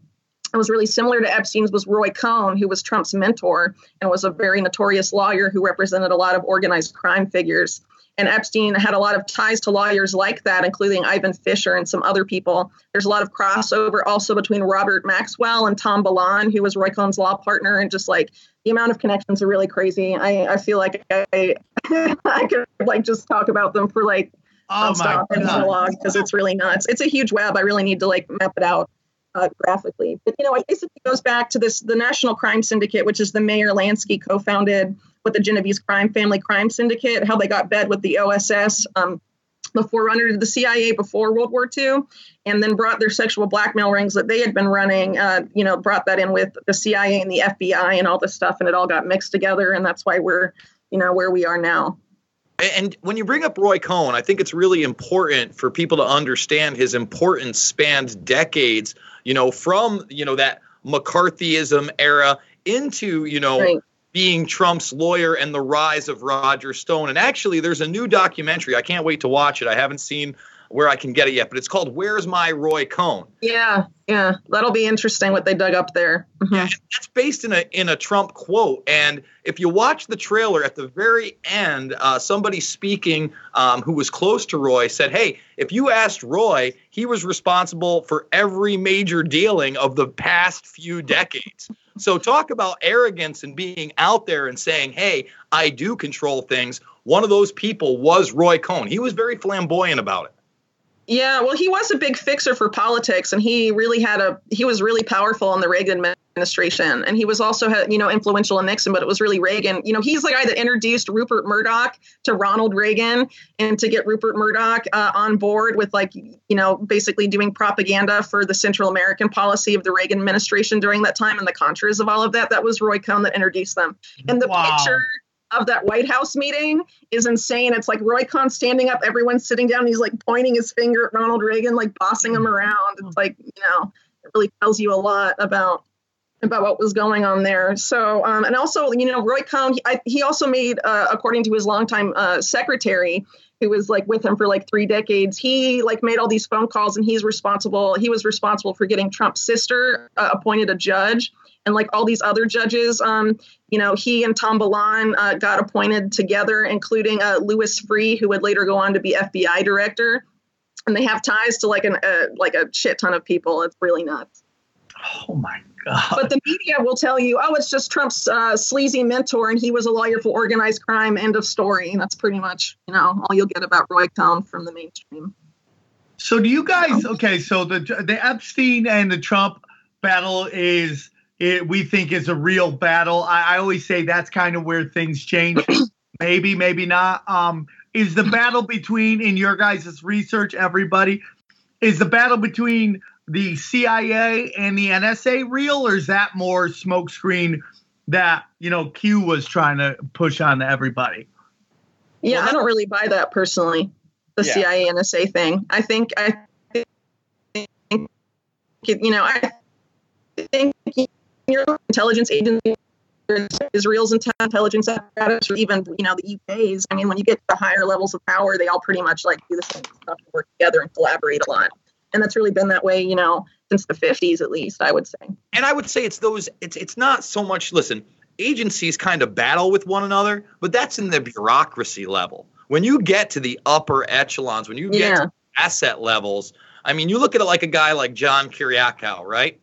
it was really similar to Epstein's was Roy Cohn, who was Trump's mentor and was a very notorious lawyer who represented a lot of organized crime figures. And Epstein had a lot of ties to lawyers like that, including Ivan Fisher and some other people. There's a lot of crossover also between Robert Maxwell and Tom Bolan, who was Roy Cohn's law partner, and just like the amount of connections are really crazy. I, I feel like I, I could like just talk about them for like oh stop and monologue because it's really nuts. It's a huge web. I really need to like map it out uh, graphically. But you know, it basically goes back to this the National Crime Syndicate, which is the Meyer Lansky co-founded with the Genovese Crime Family Crime Syndicate, how they got bed with the OSS, um, the forerunner to the CIA before World War II, and then brought their sexual blackmail rings that they had been running, uh, you know, brought that in with the CIA and the FBI and all this stuff, and it all got mixed together, and that's why we're, you know, where we are now. And when you bring up Roy Cohn, I think it's really important for people to understand his importance spanned decades, you know, from, you know, that McCarthyism era into, you know, right being Trump's lawyer and the rise of Roger Stone. And actually, there's a new documentary. I can't wait to watch it. I haven't seen where I can get it yet, but it's called "Where's My Roy Cohn." Yeah, yeah, that'll be interesting what they dug up there. Mm-hmm. Yeah, that's based in a in a Trump quote, and if you watch the trailer at the very end, uh, somebody speaking um, who was close to Roy said, "Hey, if you asked Roy, he was responsible for every major dealing of the past few decades." So talk about arrogance and being out there and saying, "Hey, I do control things." One of those people was Roy Cohn. He was very flamboyant about it. Yeah, well, he was a big fixer for politics, and he really had a he was really powerful in the Reagan administration, and he was also you know influential in Nixon, but it was really Reagan. You know, he's the guy that introduced Rupert Murdoch to Ronald Reagan, and to get Rupert Murdoch uh, on board with like you know basically doing propaganda for the Central American policy of the Reagan administration during that time, and the contras of all of that. That was Roy Cohn that introduced them, and the wow. picture of that White House meeting is insane. It's like Roy Cohn standing up, everyone's sitting down, he's like pointing his finger at Ronald Reagan, like bossing him around. It's like, you know, it really tells you a lot about about what was going on there. So, um, and also, you know, Roy Cohn, he, I, he also made, uh, according to his longtime uh, secretary, who was like with him for like three decades, he like made all these phone calls, and he's responsible. He was responsible for getting Trump's sister uh, appointed a judge and like all these other judges, um, you know, he and Tom Bolan uh, got appointed together, including uh, Louis Freeh, who would later go on to be FBI director. And they have ties to like an uh, like a shit ton of people. It's really nuts. Oh my god! But the media will tell you, oh, it's just Trump's uh, sleazy mentor, and he was a lawyer for organized crime. End of story. And that's pretty much you know all you'll get about Roy Cohn from the mainstream. So do you guys? Okay, so the the Epstein and the Trump battle is it, we think is a real battle. I, I always say that's kind of where things change. maybe, maybe not. Um, is the battle between, in your guys' research, everybody, is the battle between the CIA and the NSA real, or is that more smokescreen that you know Q was trying to push on to everybody? Yeah, well, I don't really buy that personally. The yeah. CIA NSA thing. I think I think you know I think your intelligence agency Israel's intelligence apparatus, or even you know the UK's. I mean, when you get to the higher levels of power, they all pretty much like do the same stuff and work together and collaborate a lot. And that's really been that way, you know, since the 50s at least. I would say. And I would say it's those. It's it's not so much. Listen, agencies kind of battle with one another, but that's in the bureaucracy level. When you get to the upper echelons, when you get yeah. to asset levels, I mean, you look at it like a guy like John Kiriakou, right?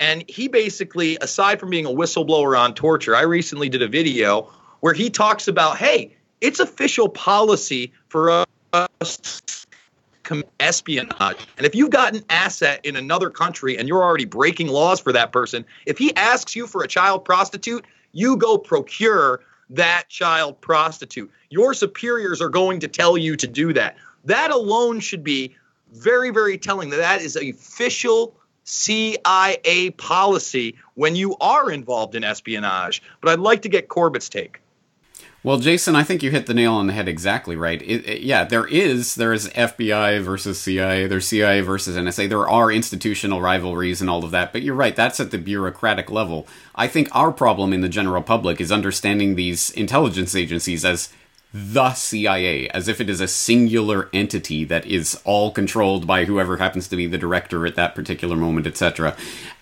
And he basically, aside from being a whistleblower on torture, I recently did a video where he talks about, hey, it's official policy for us espionage. And if you've got an asset in another country and you're already breaking laws for that person, if he asks you for a child prostitute, you go procure that child prostitute. Your superiors are going to tell you to do that. That alone should be very, very telling that that is official CIA policy when you are involved in espionage. But I'd like to get Corbett's take. Well, Jason, I think you hit the nail on the head exactly right. It, it, yeah, there is there is FBI versus CIA, there's CIA versus NSA. There are institutional rivalries and all of that, but you're right. That's at the bureaucratic level. I think our problem in the general public is understanding these intelligence agencies as the CIA, as if it is a singular entity that is all controlled by whoever happens to be the director at that particular moment, etc.,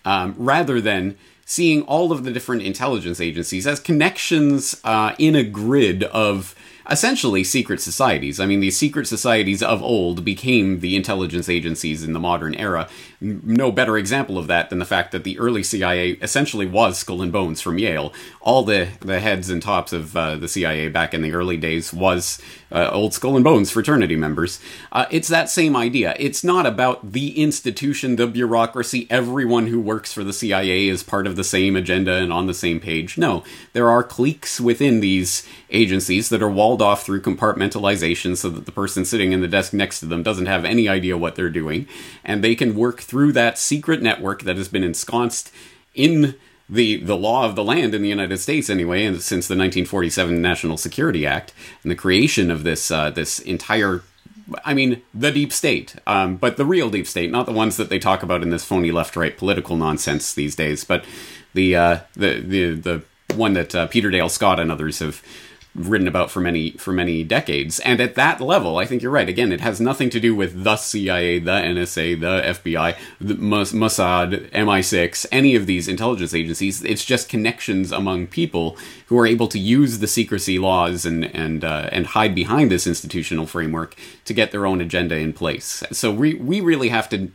um, rather than seeing all of the different intelligence agencies as connections uh, in a grid of essentially secret societies. I mean, these secret societies of old became the intelligence agencies in the modern era. No better example of that than the fact that the early CIA essentially was Skull and Bones from Yale. All the, the heads and tops of uh, the CIA back in the early days was uh, old Skull and Bones fraternity members. Uh, it's that same idea. It's not about the institution, the bureaucracy, everyone who works for the CIA is part of the same agenda and on the same page. No, there are cliques within these agencies that are walled off through compartmentalization so that the person sitting in the desk next to them doesn't have any idea what they're doing. And they can work through that secret network that has been ensconced in the the law of the land in the United States anyway, and since the 1947 National Security Act and the creation of this uh, this entire. I mean, the deep state, um, but the real deep state, not the ones that they talk about in this phony left-right political nonsense these days, but the uh, the the the one that uh, Peter Dale Scott and others have written about for many for many decades. And at that level, I think you're right. Again, it has nothing to do with the CIA, the NSA, the FBI, the Mossad, MI6, any of these intelligence agencies. It's just connections among people who are able to use the secrecy laws and and uh, and hide behind this institutional framework to get their own agenda in place. So we we really have to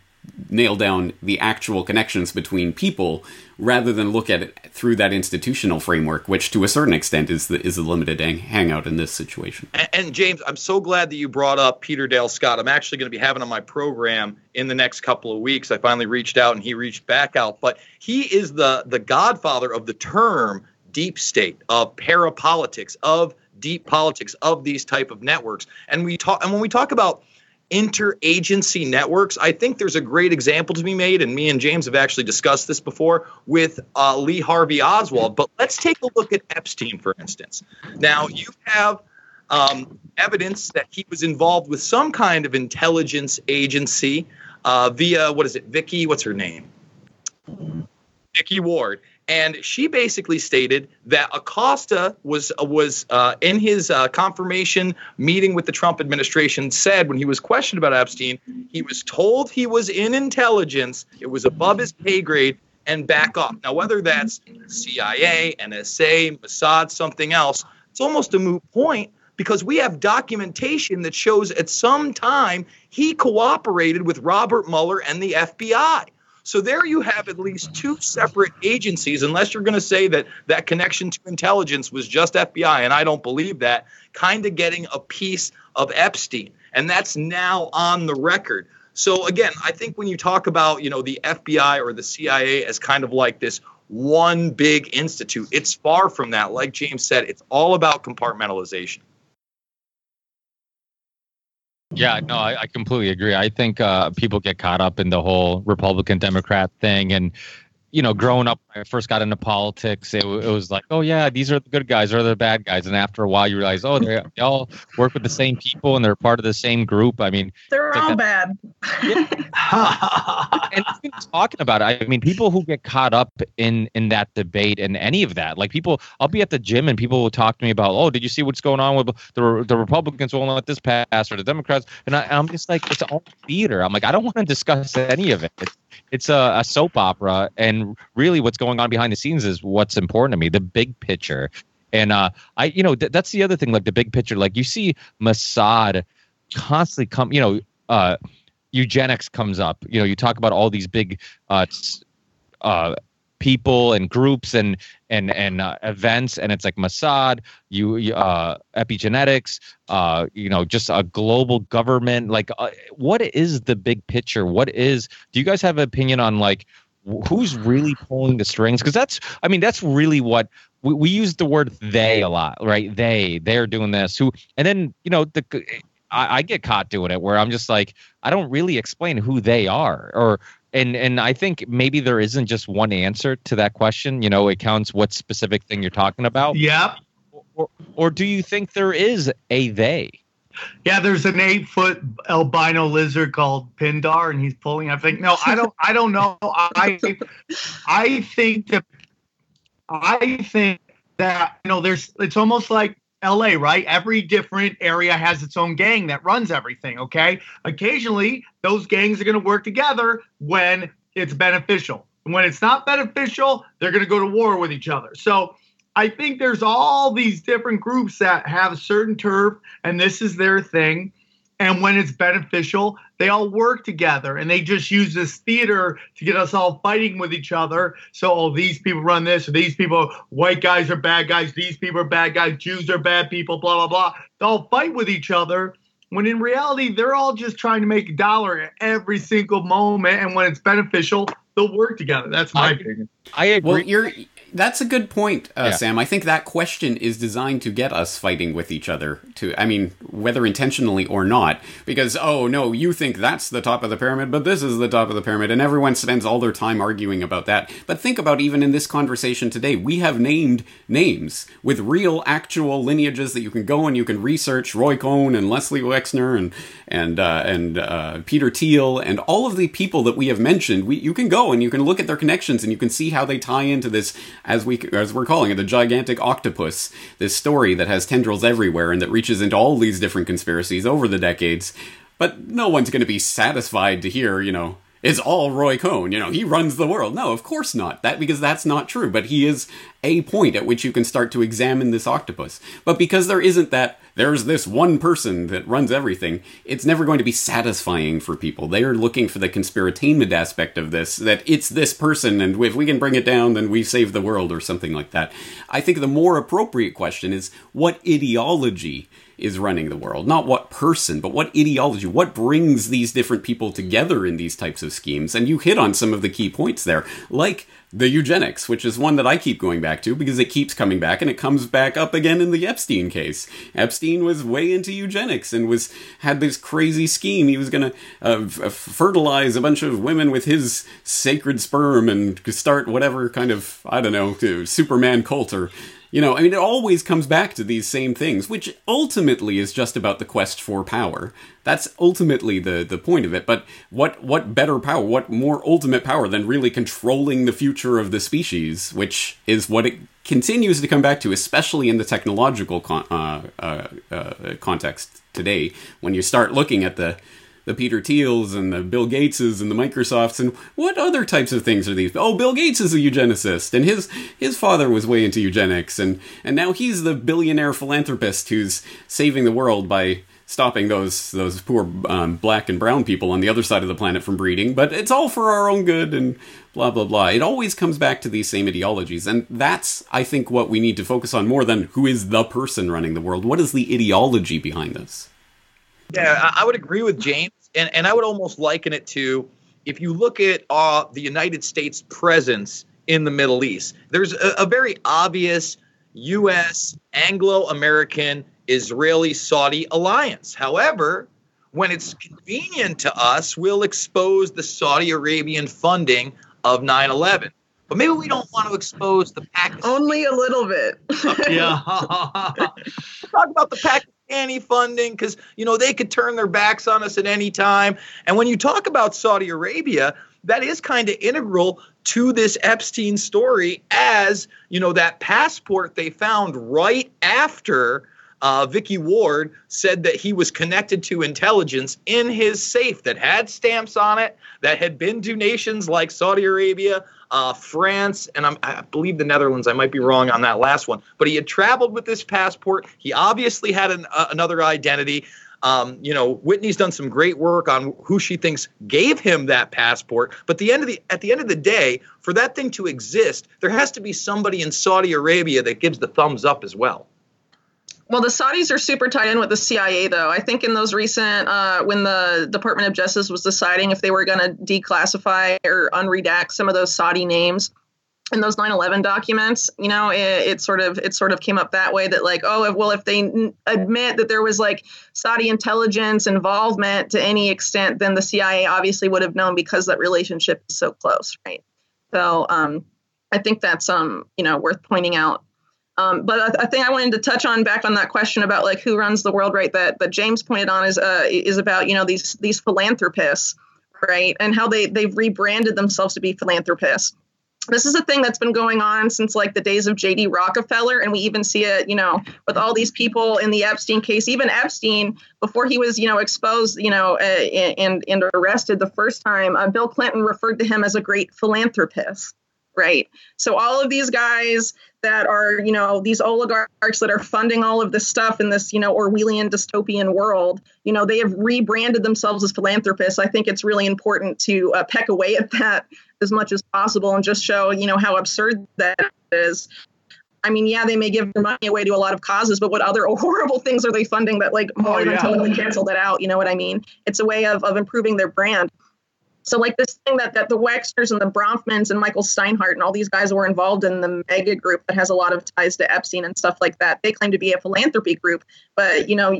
nail down the actual connections between people rather than look at it through that institutional framework, which to a certain extent is the, is a limited hang- hangout in this situation. And, and, James, I'm so glad that you brought up Peter Dale Scott. I'm actually going to be having on my program in the next couple of weeks. I finally reached out and he reached back out, but he is the the godfather of the term deep state, of parapolitics, of deep politics, of these type of networks. And we talk and when we talk about interagency networks. I think there's a great example to be made, and me and James have actually discussed this before with uh, Lee Harvey Oswald. But let's take a look at Epstein, for instance. Now, you have um, evidence that he was involved with some kind of intelligence agency uh, via, what is it, Vicky? What's her name? Vicky Ward and she basically stated that Acosta was was uh, in his uh, confirmation meeting with the Trump administration said when he was questioned about Epstein, he was told he was in intelligence, it was above his pay grade, and back off. Now, whether that's CIA, NSA, Mossad, something else, it's almost a moot point because we have documentation that shows at some time he cooperated with Robert Mueller and the FBI. So there you have at least two separate agencies, unless you're going to say that that connection to intelligence was just FBI, and I don't believe that, kind of getting a piece of Epstein. And that's now on the record. So again, I think when you talk about, you know, the FBI or the CIA as kind of like this one big institute, it's far from that. Like James said, it's all about compartmentalization. Yeah, no, I, I completely agree. I think uh, people get caught up in the whole Republican Democrat thing, and you know, growing up, when I first got into politics, it, it, was like, oh yeah, these are the good guys, or the bad guys, and after a while, you realize, oh, they all work with the same people and they're part of the same group. I mean, they're all bad. Yeah. and talking about it, I mean, people who get caught up in in that debate and any of that, like people, I'll be at the gym and people will talk to me about, oh, did you see what's going on with the the Republicans won't let this pass or the Democrats, and I, am just like, it's all theater. I'm like, I don't want to discuss any of it. It's, it's a, a soap opera, and really, what's going on behind the scenes is what's important to me, the big picture. And uh, I, you know, th- that's the other thing, like the big picture. Like you see Mossad constantly come, you know, uh, eugenics comes up. You know, you talk about all these big uh, uh, people and groups and and and uh, events and it's like Mossad, you uh, epigenetics, uh, you know, just a global government. Like, uh, what is the big picture? What is? Do you guys have an opinion on like who's really pulling the strings? Because that's, I mean, that's really what we, we use the word they a lot, right? They they're doing this. Who and then you know the I, I, get caught doing it where I'm just like, I don't really explain who they are or and and I think maybe there isn't just one answer to that question. You know, it counts what specific thing you're talking about. Yeah. Or, or do you think there is a they? Yeah, there's an eight foot albino lizard called Pindar, and he's pulling. I think no, I don't. I don't know. I I think that I think that you know there's. It's almost like LA, right? Every different area has its own gang that runs everything. Okay. Occasionally, those gangs are going to work together when it's beneficial. When it's not beneficial, they're going to go to war with each other. So I think there's all these different groups that have a certain turf, and this is their thing. And when it's beneficial, they all work together and they just use this theater to get us all fighting with each other. So, oh, these people run this, or these people, white guys are bad guys, these people are bad guys, Jews are bad people, blah, blah, blah. They all fight with each other. When in reality, they're all just trying to make a dollar at every single moment. And when it's beneficial, they'll work together. That's my I, opinion. I agree. Well, you're that's a good point, uh, yeah. Sam. I think that question is designed to get us fighting with each other. To, I mean, whether intentionally or not, because oh no, you think that's the top of the pyramid, but this is the top of the pyramid, and everyone spends all their time arguing about that. But think about even in this conversation today, we have named names with real, actual lineages that you can go and you can research. Roy Cohn and Leslie Wexner and and uh, and uh, Peter Thiel and all of the people that we have mentioned. We, you can go and you can look at their connections and you can see how they tie into this as we as we're calling it, the gigantic octopus. This story that has tendrils everywhere and that reaches into all these different conspiracies over the decades. But no one's going to be satisfied to hear, you know, it's all Roy Cohn. You know, he runs the world. No, of course not. That because that's not true. But he is a point at which you can start to examine this octopus. But because there isn't that, there's this one person that runs everything. It's never going to be satisfying for people. They are looking for the conspiratainment aspect of this. That it's this person, and if we can bring it down, then we save the world or something like that. I think the more appropriate question is what ideology is running the world. Not what person, but what ideology, what brings these different people together in these types of schemes. And you hit on some of the key points there, like the eugenics, which is one that I keep going back to because it keeps coming back and it comes back up again in the Epstein case. Epstein was way into eugenics and was had this crazy scheme. He was going to uh, fertilize a bunch of women with his sacred sperm and start whatever kind of I don't know Superman cult or you know, I mean, it always comes back to these same things, which ultimately is just about the quest for power. That's ultimately the the point of it. But what what better power? What more ultimate power than really controlling the future of the species, which is what it continues to come back to, especially in the technological con- uh, uh, uh, context today. When you start looking at the the Peter Thiels and the Bill Gateses and the Microsofts and what other types of things are these? Oh, Bill Gates is a eugenicist and his his father was way into eugenics and and now he's the billionaire philanthropist who's saving the world by stopping those those poor um, black and brown people on the other side of the planet from breeding. But it's all for our own good and blah blah blah. It always comes back to these same ideologies, and that's I think what we need to focus on more than who is the person running the world. What is the ideology behind this? Yeah, I would agree with James, and, and I would almost liken it to if you look at uh, the United States presence in the Middle East, there's a, a very obvious U.S. Anglo American Israeli Saudi alliance. However, when it's convenient to us, we'll expose the Saudi Arabian funding of 9 11. But maybe we don't want to expose the Pakistan. Only a little bit. yeah. Talk about the Pakistan any funding because you know they could turn their backs on us at any time. And when you talk about Saudi Arabia, that is kind of integral to this Epstein story, as you know that passport they found right after. Uh, Vicky Ward said that he was connected to intelligence in his safe that had stamps on it, that had been to nations like Saudi Arabia, uh, France, and I'm, i believe the Netherlands. I might be wrong on that last one, but he had traveled with this passport. He obviously had an, uh, another identity. Um, you know, Whitney's done some great work on who she thinks gave him that passport. But the end of the at the end of the day, for that thing to exist, there has to be somebody in Saudi Arabia that gives the thumbs up as well. Well, the Saudis are super tied in with the CIA, though. I think in those recent, uh, when the Department of Justice was deciding if they were going to declassify or unredact some of those Saudi names, in those 9/11 documents, you know, it, it, sort of it sort of came up that way that like, oh, well, if they admit that there was like Saudi intelligence involvement to any extent, then the CIA obviously would have known because that relationship is so close, right? So um, I think that's um, you know worth pointing out. Um, but I, I think I wanted to touch on back on that question about like who runs the world, right? That that James pointed on is uh, is about you know these these philanthropists, right, and how they they've rebranded themselves to be philanthropists this is a thing that's been going on since like the days of JD Rockefeller. And we even see it, you know, with all these people in the Epstein case, even Epstein, before he was, you know, exposed, you know, uh, and, and arrested the first time, uh, Bill Clinton referred to him as a great philanthropist. Right. So all of these guys that are, you know, these oligarchs that are funding all of this stuff in this, you know, Orwellian dystopian world, you know, they have rebranded themselves as philanthropists. I think it's really important to uh, peck away at that as much as possible and just show, you know, how absurd that is. I mean, yeah, they may give their money away to a lot of causes, but what other horrible things are they funding that like more oh, than yeah. totally cancel that out? You know what I mean? It's a way of, of improving their brand. So like this thing that, that the Wexners and the Bronfmans and Michael Steinhardt and all these guys were involved in the mega group that has a lot of ties to Epstein and stuff like that. They claim to be a philanthropy group, but you know,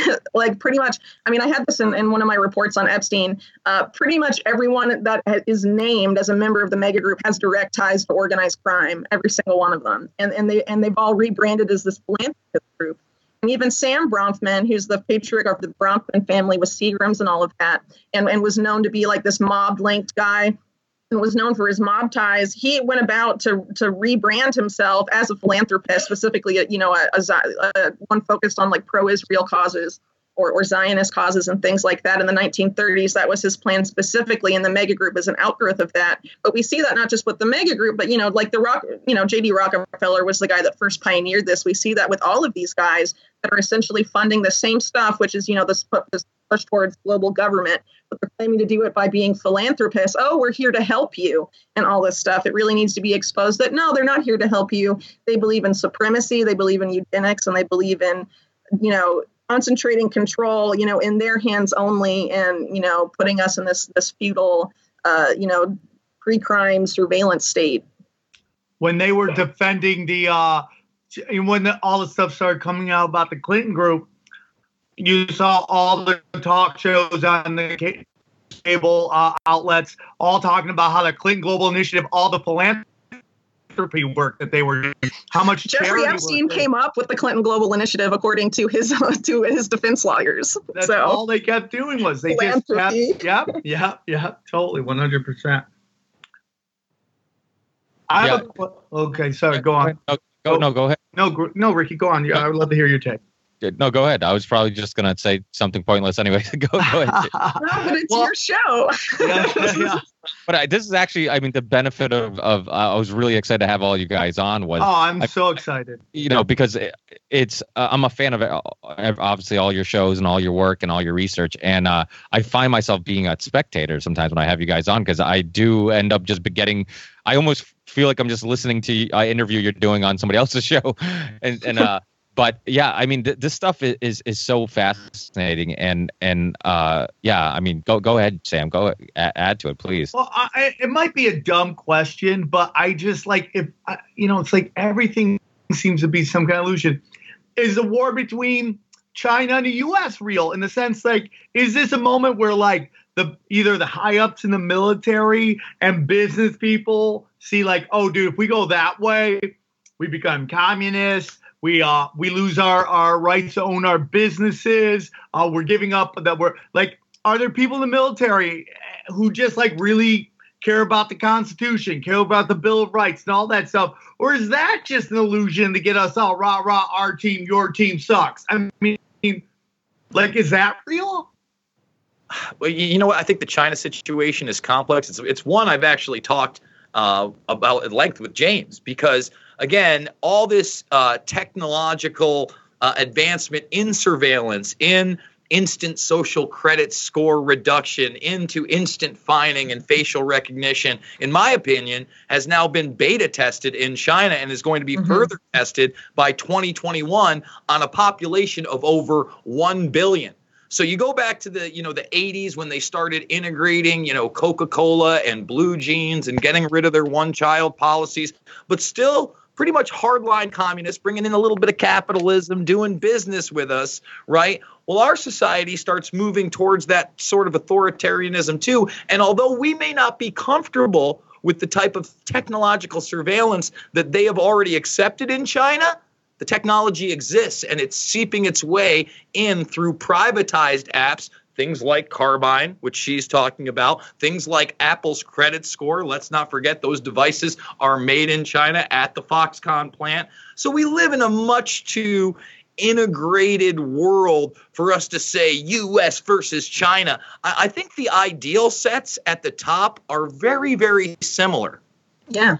like pretty much, I mean, I had this in, in one of my reports on Epstein. Uh, pretty much everyone that is named as a member of the mega group has direct ties to organized crime, every single one of them. And, and they, and they've all rebranded as this philanthropy group. And even Sam Bronfman, who's the patriarch of the Bronfman family with Seagrams and all of that, and, and was known to be like this mob linked guy and was known for his mob ties, he went about to to rebrand himself as a philanthropist, specifically, you know, a, a, a one focused on like pro-Israel causes or, or Zionist causes and things like that in the 1930s. That was his plan specifically, and the mega group is an outgrowth of that. But we see that not just with the mega group, but you know, like the rock, you know, J.D. Rockefeller was the guy that first pioneered this. We see that with all of these guys that are essentially funding the same stuff, which is you know this, this push towards global government, but they're claiming to do it by being philanthropists. Oh, we're here to help you and all this stuff. It really needs to be exposed that no, they're not here to help you. They believe in supremacy, they believe in eugenics, and they believe in you know concentrating control, you know, in their hands only, and you know, putting us in this this feudal, uh, you know, pre-crime surveillance state. When they were defending the, uh, when the, all the stuff started coming out about the Clinton group, you saw all the talk shows on the cable uh, outlets all talking about how the Clinton Global Initiative, all the philanthropy philanthropy work that they were doing. How much Jeffrey Epstein came up with the Clinton Global Initiative, according to his to his defense lawyers. That's so, all they kept doing was they just kept, yeah, yeah, yeah, totally, one hundred percent. I yeah. okay, sorry, go on. No, go, no, go ahead. No, no, Ricky, go on. Yeah, I would love to hear your take. No, go ahead. I was probably just gonna say something pointless anyway. go, go ahead. no, but it's well, your show. yeah, yeah. But I, this is actually, I mean, the benefit of of uh, I was really excited to have all you guys on. Was oh, I'm I, so excited. You know, because it, it's uh, I'm a fan of uh, obviously all your shows and all your work and all your research, and uh, I find myself being a spectator sometimes when I have you guys on because I do end up just getting. I almost feel like I'm just listening to an interview you're doing on somebody else's show, and and uh, but yeah, I mean, th- this stuff is, is, is so fascinating, and and uh, yeah, I mean, go go ahead, Sam, go a- add to it, please. Well, I, it might be a dumb question, but I just like if you know, it's like everything seems to be some kind of illusion. Is the war between China and the U.S. real? In the sense, like, is this a moment where like the either the high ups in the military and business people see like, oh, dude, if we go that way, we become communists. We uh we lose our our rights to own our businesses. Uh we're giving up that we're like are there people in the military who just like really care about the constitution care about the bill of rights and all that stuff? Or is that just an illusion to get us all rah rah our team your team sucks? I mean like is that real well you know what i think the china situation is complex it's, it's one i've actually talked uh, about at length with james because again, all this uh, technological uh, advancement in surveillance, in instant social credit score reduction, into instant fining and facial recognition, in my opinion, has now been beta tested in China and is going to be mm-hmm. further tested by 2021 on a population of over 1 billion. So you go back to the, you know, the 80s when they started integrating, you know, Coca-Cola and blue jeans and getting rid of their one-child policies, but still pretty much hardline communists, bringing in a little bit of capitalism, doing business with us, right? Well, our society starts moving towards that sort of authoritarianism too. And although we may not be comfortable with the type of technological surveillance that they have already accepted in China, the technology exists and it's seeping its way in through privatized apps things like Carbyne, which she's talking about, things like Apple's credit score. Let's not forget those devices are made in China at the Foxconn plant. So we live in a much too integrated world for us to say US versus China. I, think the ideal sets at the top are very, very similar. Yeah.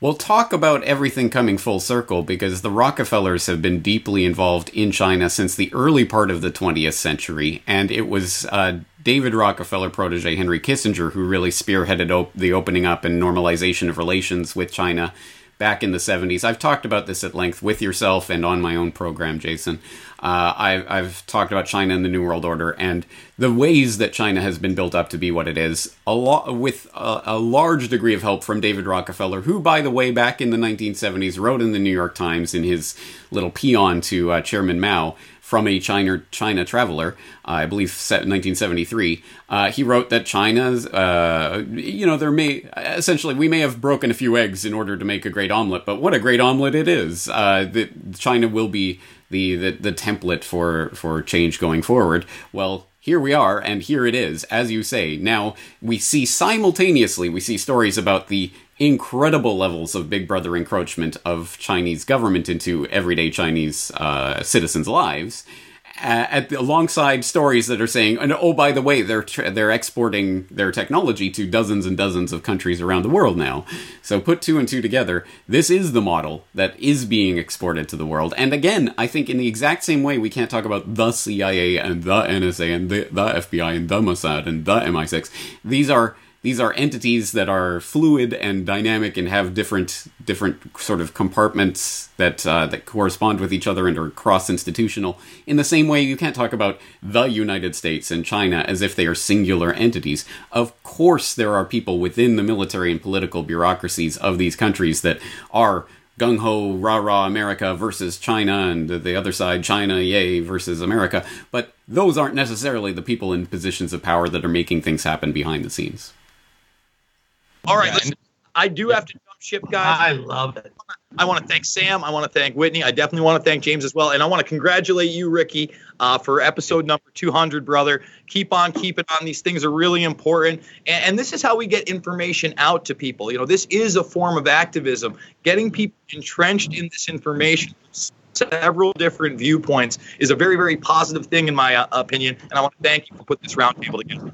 We'll talk about everything coming full circle because the Rockefellers have been deeply involved in China since the early part of the 20th century, and it was uh, David Rockefeller protege Henry Kissinger who really spearheaded op- the opening up and normalization of relations with China back in the 70s. I've talked about this at length with yourself and on my own program, Jason. Uh, I, I've talked about China and the New World Order and the ways that China has been built up to be what it is, a lot with a, a large degree of help from David Rockefeller, who, by the way, back in the 1970s, wrote in the New York Times in his little paean to uh, Chairman Mao from a China China traveler, uh, I believe, set 1973. Uh, he wrote that China's, uh, you know, there may essentially we may have broken a few eggs in order to make a great omelet, but what a great omelet it is! Uh, that China will be the, the the template for for change going forward. Well, here we are, and here it is, as you say. Now, we see simultaneously, we see stories about the incredible levels of Big Brother encroachment of Chinese government into everyday Chinese uh, citizens' lives. Uh, alongside stories that are saying, and oh, by the way, they're tra- they're exporting their technology to dozens and dozens of countries around the world now. So put two and two together, this is the model that is being exported to the world. And again, I think in the exact same way, we can't talk about the CIA and the NSA and the, the FBI and the Mossad and the MI6. These are these are entities that are fluid and dynamic and have different different sort of compartments that uh, that correspond with each other and are cross institutional. In the same way, you can't talk about the United States and China as if they are singular entities. Of course, there are people within the military and political bureaucracies of these countries that are gung ho, rah rah America versus China, and the other side, China, yay, versus America. But those aren't necessarily the people in positions of power that are making things happen behind the scenes. All right, listen, I do have to jump ship, guys. I love it. I want to thank Sam. I want to thank Whitney. I definitely want to thank James as well. And I want to congratulate you, Ricky, uh, for episode number 200, brother. Keep on keeping on. These things are really important. And, and, this is how we get information out to people. You know, this is a form of activism. Getting people entrenched in this information, several different viewpoints, is a very, very positive thing, in my uh, opinion. And I want to thank you for putting this roundtable together.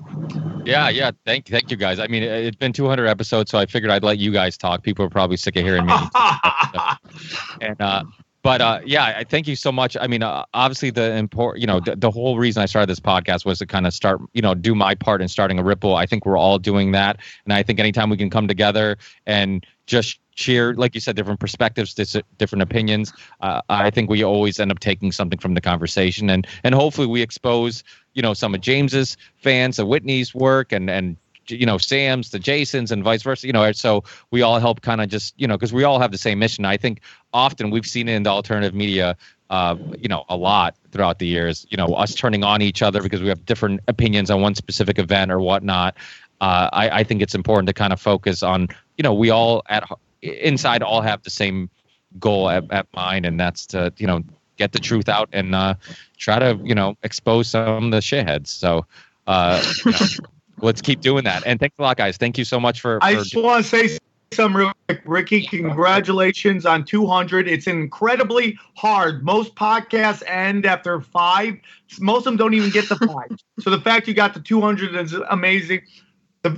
Yeah, yeah. Thank, thank you guys. I mean, it's been 200 episodes, so I figured I'd let you guys talk. People are probably sick of hearing me. and uh, but uh, yeah, I thank you so much. I mean, uh, obviously the important, you know, the, the, whole reason I started this podcast was to kind of start, you know, do my part in starting a ripple. I think we're all doing that, and I think anytime we can come together and just share, like you said, different perspectives, different opinions. Uh, I think we always end up taking something from the conversation, and and hopefully we expose, you know, some of James's fans, of Whitney's work, and and you know Sam's, the Jasons, and vice versa. You know, so we all help kind of just you know because we all have the same mission. I think often we've seen it in the alternative media. Uh, you know, a lot throughout the years. You know, us turning on each other because we have different opinions on one specific event or whatnot. Uh, I, I think it's important to kind of focus on. You know, we all at inside all have the same goal at, at mind, and that's to you know get the truth out and uh, try to you know expose some of the shitheads. So uh, you know, let's keep doing that. And thanks a lot, guys. Thank you so much for. I for just want to say some real quick, Ricky. Congratulations on 200. It's incredibly hard. Most podcasts end after five. Most of them don't even get the five. so the fact you got the 200 is amazing.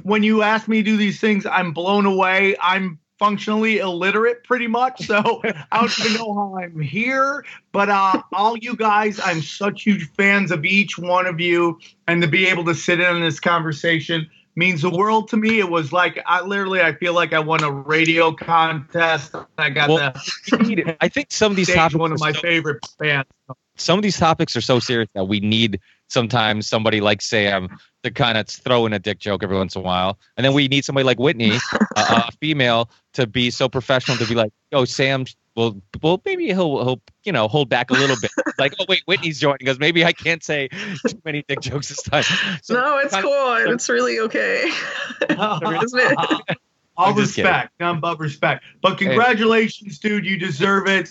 when you ask me to do these things, I'm blown away. I'm functionally illiterate pretty much. So I don't even know how I'm here. But uh, all you guys, I'm such huge fans of each one of you. And to be able to sit in on this conversation means the world to me. It was like I literally I feel like I won a radio contest. I got Well, the I think some of these topics one of my so- favorite bands. some of these topics are so serious that we need sometimes somebody like Sam um, to kind of throw in a dick joke every once in a while, and then we need somebody like Whitney, a, a female, to be so professional to be like, "Oh, Sam." Well, well, maybe he'll, he'll, you know, hold back a little bit. Like, oh wait, Whitney's joining us. Maybe I can't say too many dick jokes this time. So no, it's kind of- cool. It's really okay. Isn't it? All I'm just kidding. respect, none but respect. But congratulations, dude. You deserve it.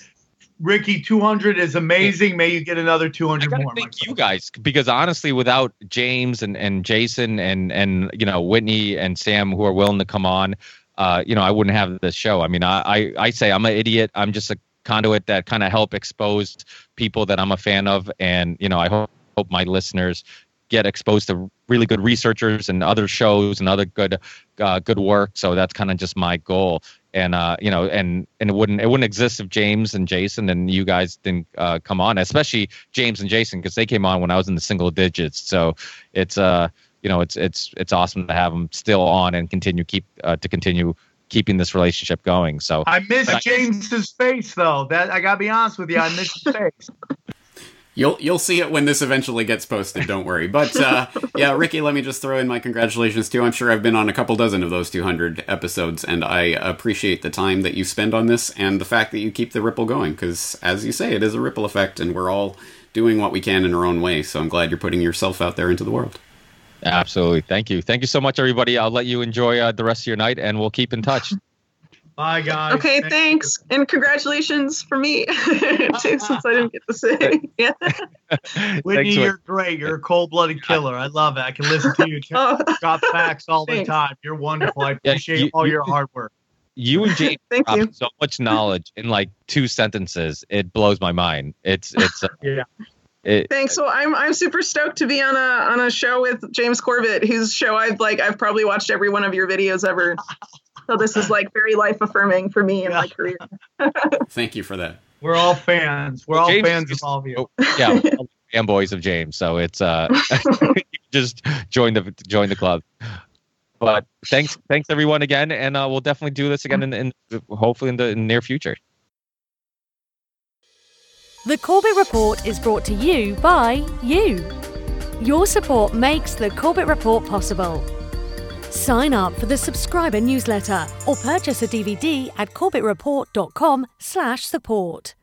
Ricky, 200 is amazing. May you get another 200 gotta more. thank you guys because honestly, without James and, and Jason and and you know Whitney and Sam who are willing to come on, uh, you know I wouldn't have this show. I mean, I I, I say I'm an idiot. I'm just a conduit that kind of help expose people that I'm a fan of, and you know I hope, hope my listeners get exposed to really good researchers and other shows and other good uh, good work. So that's kind of just my goal. And uh, you know, and and it wouldn't it wouldn't exist if James and Jason and you guys didn't uh, come on, especially James and Jason because they came on when I was in the single digits. So it's uh you know it's it's it's awesome to have them still on and continue keep uh, to continue keeping this relationship going. So I miss James's face though. That I gotta be honest with you. I miss his face. You'll you'll see it when this eventually gets posted. Don't worry. But uh, yeah, Ricky, let me just throw in my congratulations too. I'm sure I've been on a couple dozen of those 200 episodes, and I appreciate the time that you spend on this and the fact that you keep the ripple going. Because as you say, it is a ripple effect, and we're all doing what we can in our own way. So I'm glad you're putting yourself out there into the world. absolutely, thank you, thank you so much, everybody. I'll let you enjoy uh, the rest of your night, and we'll keep in touch. Bye, guys. Okay, Thank thanks. And congratulations for me too, since I didn't get to say. Yeah. Whitney, Thanks, you're great. You're a cold-blooded killer. I love it. I can listen to you Oh, drop facts all the time. You're wonderful. I Yeah, appreciate you- all you- your hard work. You and James thank you. so much knowledge in like two sentences. It blows my mind. It's it's uh, Yeah. it, Thanks. Well, I'm I'm super stoked to be on a on a show with James Corbett, whose show I've like I've probably watched every one of your videos ever. So this is like very life affirming for me in my career. Thank you for that. We're all fans. We're Well, all James fans is- of all of you. oh, yeah, we're all fanboys of James. So it's uh, just join the join the club. But thanks, thanks everyone again, and uh, we'll definitely do this again in, in hopefully in the near future. The Corbett Report is brought to you by you. Your support makes the Corbett Report possible. Sign up for the subscriber newsletter or purchase a DVD at corbettreport.com/support.